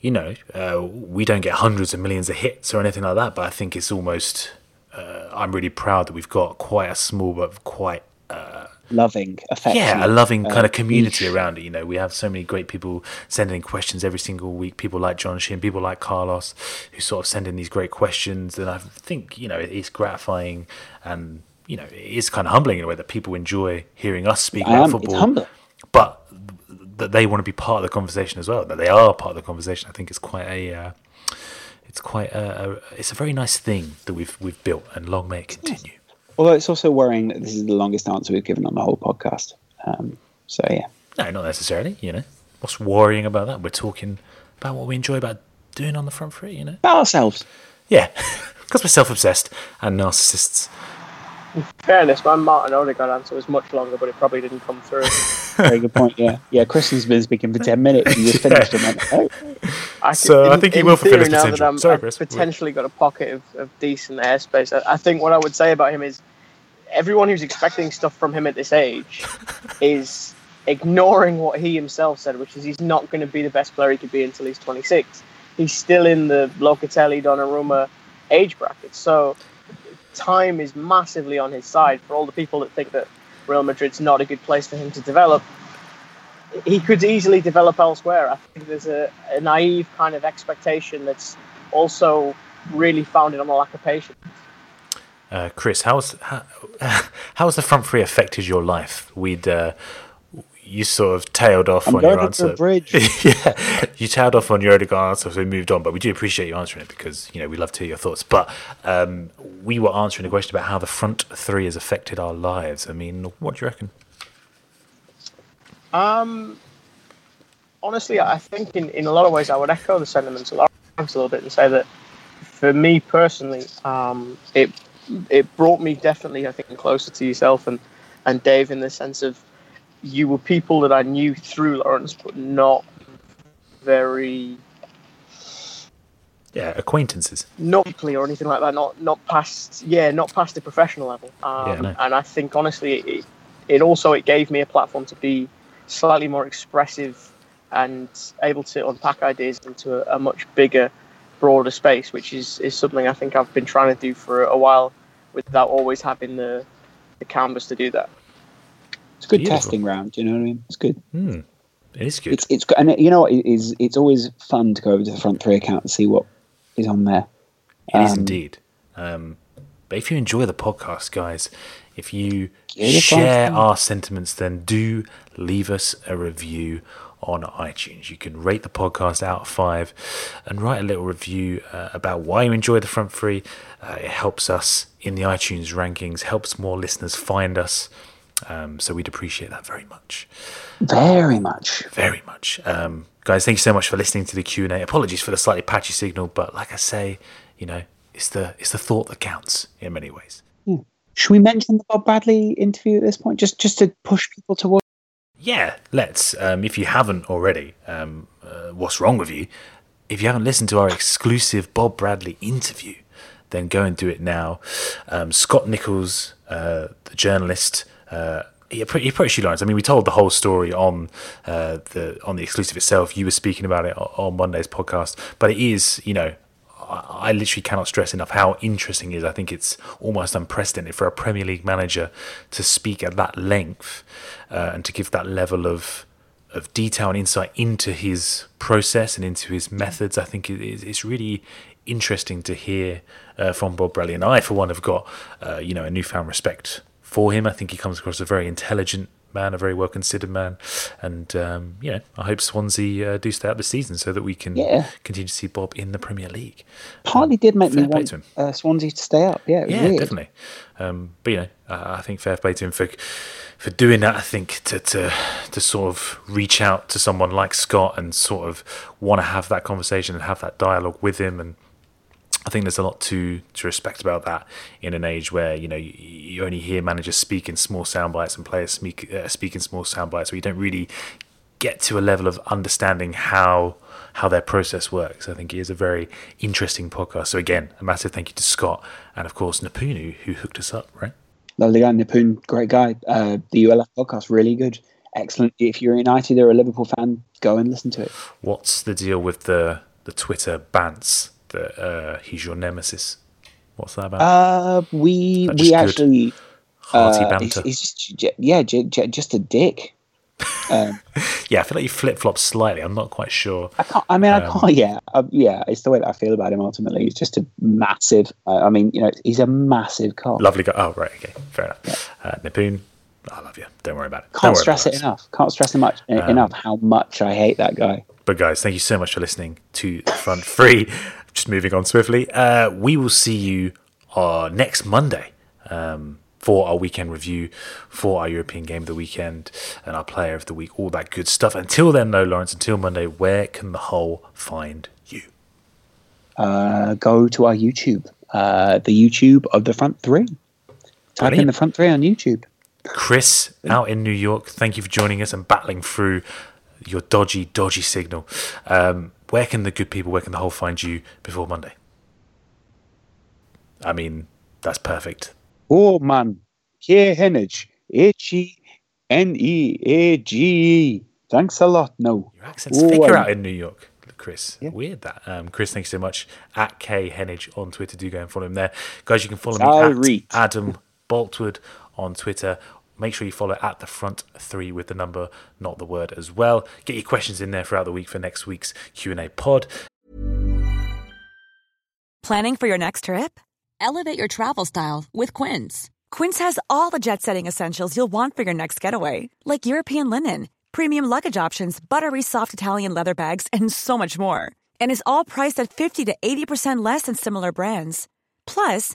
you know, uh, we don't get hundreds of millions of hits or anything like that, but I think it's almost, uh, I'm really proud that we've got quite a small but quite, Loving, affectionate. yeah, a loving uh, kind of community around it. You know, we have so many great people sending questions every single week. People like John Shin, people like Carlos, who sort of send in these great questions. And I think, you know, it's gratifying and, you know, it is kind of humbling in a way that people enjoy hearing us speak I about am. football It's humbling. but that they want to be part of the conversation as well. That they are part of the conversation. I think it's quite a, uh, it's quite a, a, it's a very nice thing that we've we've built, and long may it continue. Although it's also worrying that this is the longest answer we've given on the whole podcast. Um, so yeah. No, not necessarily. You know, what's worrying about that? We're talking about what we enjoy about doing on the front three. You know, About ourselves. yeah, because we're self-obsessed and narcissists. Fairness, my Martin Odegaard answer was much longer, but it probably didn't come through. Very good point. Yeah. Yeah. Kristen's been speaking for 10 minutes. You just finished and went, oh. I So, I think he in will fulfill theory, his now potential. That I'm, Sorry, I've potentially got a pocket of, of decent airspace. I, I think what I would say about him is everyone who's expecting stuff from him at this age is ignoring what he himself said, which is he's not going to be the best player he could be until he's 26. He's still in the Locatelli, Donnarumma age bracket. So time is massively on his side for all the people that think that Real Madrid's not a good place for him to develop. He could easily develop elsewhere. I think there's a, a naive kind of expectation that's also really founded on a lack of patience. Uh, Kris, how's how, how's the front three affected your life? We'd uh, you sort of tailed off I'm on your going over answer. a bridge. yeah, you tailed off on your Odegaard answer, so we moved on. But we do appreciate you answering it because you know we love to hear your thoughts. But um, we were answering a question about how the front three has affected our lives. I mean, what do you reckon? Um, honestly, I think in, in a lot of ways I would echo the sentiments of Laurence a little bit and say that for me personally, um, it it brought me definitely, I think, closer to yourself and, and Dave in the sense of you were people that I knew through Laurence, but not very Yeah, acquaintances. not deeply or anything like that. Not not past yeah, not past the professional level. Um, Yeah, no. And I think honestly, it, it also it gave me a platform to be slightly more expressive and able to unpack ideas into a, a much bigger, broader space, which is is something I think I've been trying to do for a while without always having the the canvas to do that. It's a good Beautiful. testing round. You know what I mean? It's good. Hmm, it is good. It's it's and you know what it is. It's always fun to go over to the front three account and see what is on there. It is Um, indeed. Um, but if you enjoy the podcast, guys, if you share our sentiments, then do leave us a review on iTunes. You can rate the podcast out of five and write a little review uh, about why you enjoy the front three. Uh, it helps us in the iTunes rankings, helps more listeners find us. Um, so we'd appreciate that very much. Very much. very much. Um, guys thank you so much for listening to the q&a apologies for the slightly patchy signal but like i say you know it's the it's the thought that counts in many ways. Should we mention the Bob Bradley interview at this point, just just to push people towards? yeah let's. Um, if you haven't already um, uh, what's wrong with you? If you haven't listened to our exclusive Bob Bradley interview, then go and do it now. Um, Scott Nichols, uh, the journalist, uh, he approached you, Laurence. I mean, we told the whole story on uh, the on the exclusive itself. You were speaking about it on Monday's podcast, but it is, you know, I literally cannot stress enough how interesting it is. I think it's almost unprecedented for a Premier League manager to speak at that length uh, and to give that level of of detail and insight into his process and into his methods. I think it's really interesting to hear uh, from Bob Bradley, and I, for one, have got uh, you know a newfound respect for him. I think he comes across as a very intelligent man, a very well considered man, and um, you know I hope Swansea uh, do stay up this season so that we can yeah. continue to see Bob in the Premier League. Partly um, did make me want uh, Swansea to stay up. Yeah, yeah, weird. definitely. Um, but you know, I think fair play to him for for doing that. I think to to to sort of reach out to someone like Scott and sort of want to have that conversation and have that dialogue with him and. I think there's a lot to to respect about that in an age where you know you, you only hear managers speak in small sound bites and players speak uh, speak in small sound bites, where you don't really get to a level of understanding how how their process works. I think it is a very interesting podcast. So again, a massive thank you to Scott and of course Napunu who hooked us up, right? Lovely guy, Nipun, great guy. Uh, the ULF podcast, really good. Excellent. If you're United or a Liverpool fan, go and listen to it. What's the deal with the, the Twitter bants that uh, he's your nemesis? What's that about? Uh, we we actually hearty uh, banter. He's, he's just yeah, just a dick. Um, yeah, I feel like you flip flop slightly. I'm not quite sure. I can't. I mean, um, I can't. Yeah, uh, yeah. It's the way that I feel about him. Ultimately, he's just a massive. Uh, I mean, you know, he's a massive cock. Lovely guy. Oh, right. Okay, fair enough. Yeah. Uh, Nipun, I love you. Don't worry about it. Can't stress it enough. Can't stress it much um, enough how much I hate that guy. But guys, thank you so much for listening to Front Three. Just moving on swiftly. Uh, we will see you uh, next Monday. Um, for our weekend review, for our European game of the weekend, and our player of the week, all that good stuff. Until then, though, Laurence, until Monday, where can the whole find you? Uh, go to our YouTube, uh, the YouTube of the front three. Type Brilliant. in the front three on YouTube. Kris, out in New York, thank you for joining us and battling through your dodgy, dodgy signal. Um, where can the good people, where can the whole find you before Monday? I mean, that's perfect. Oh man, K Heneage, H E N E A G E. Thanks a lot. No, your accent's oh, thicker um, out in New York, Kris. Yeah. Weird that. Um, Kris, thanks so much. At K Heneage on Twitter. Do go and follow him there, guys. You can follow me at Adam Boultwood on Twitter. Make sure you follow at the front three with the number, not the word, as well. Get your questions in there throughout the week for next week's Q and A pod. Planning for your next trip? Elevate your travel style with Quince. Quince has all the jet setting essentials you'll want for your next getaway, like European linen, premium luggage options, buttery soft Italian leather bags, and so much more. And is all priced at 50 to 80% less than similar brands. Plus,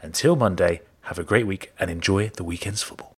Until Monday, have a great week and enjoy the weekend's football.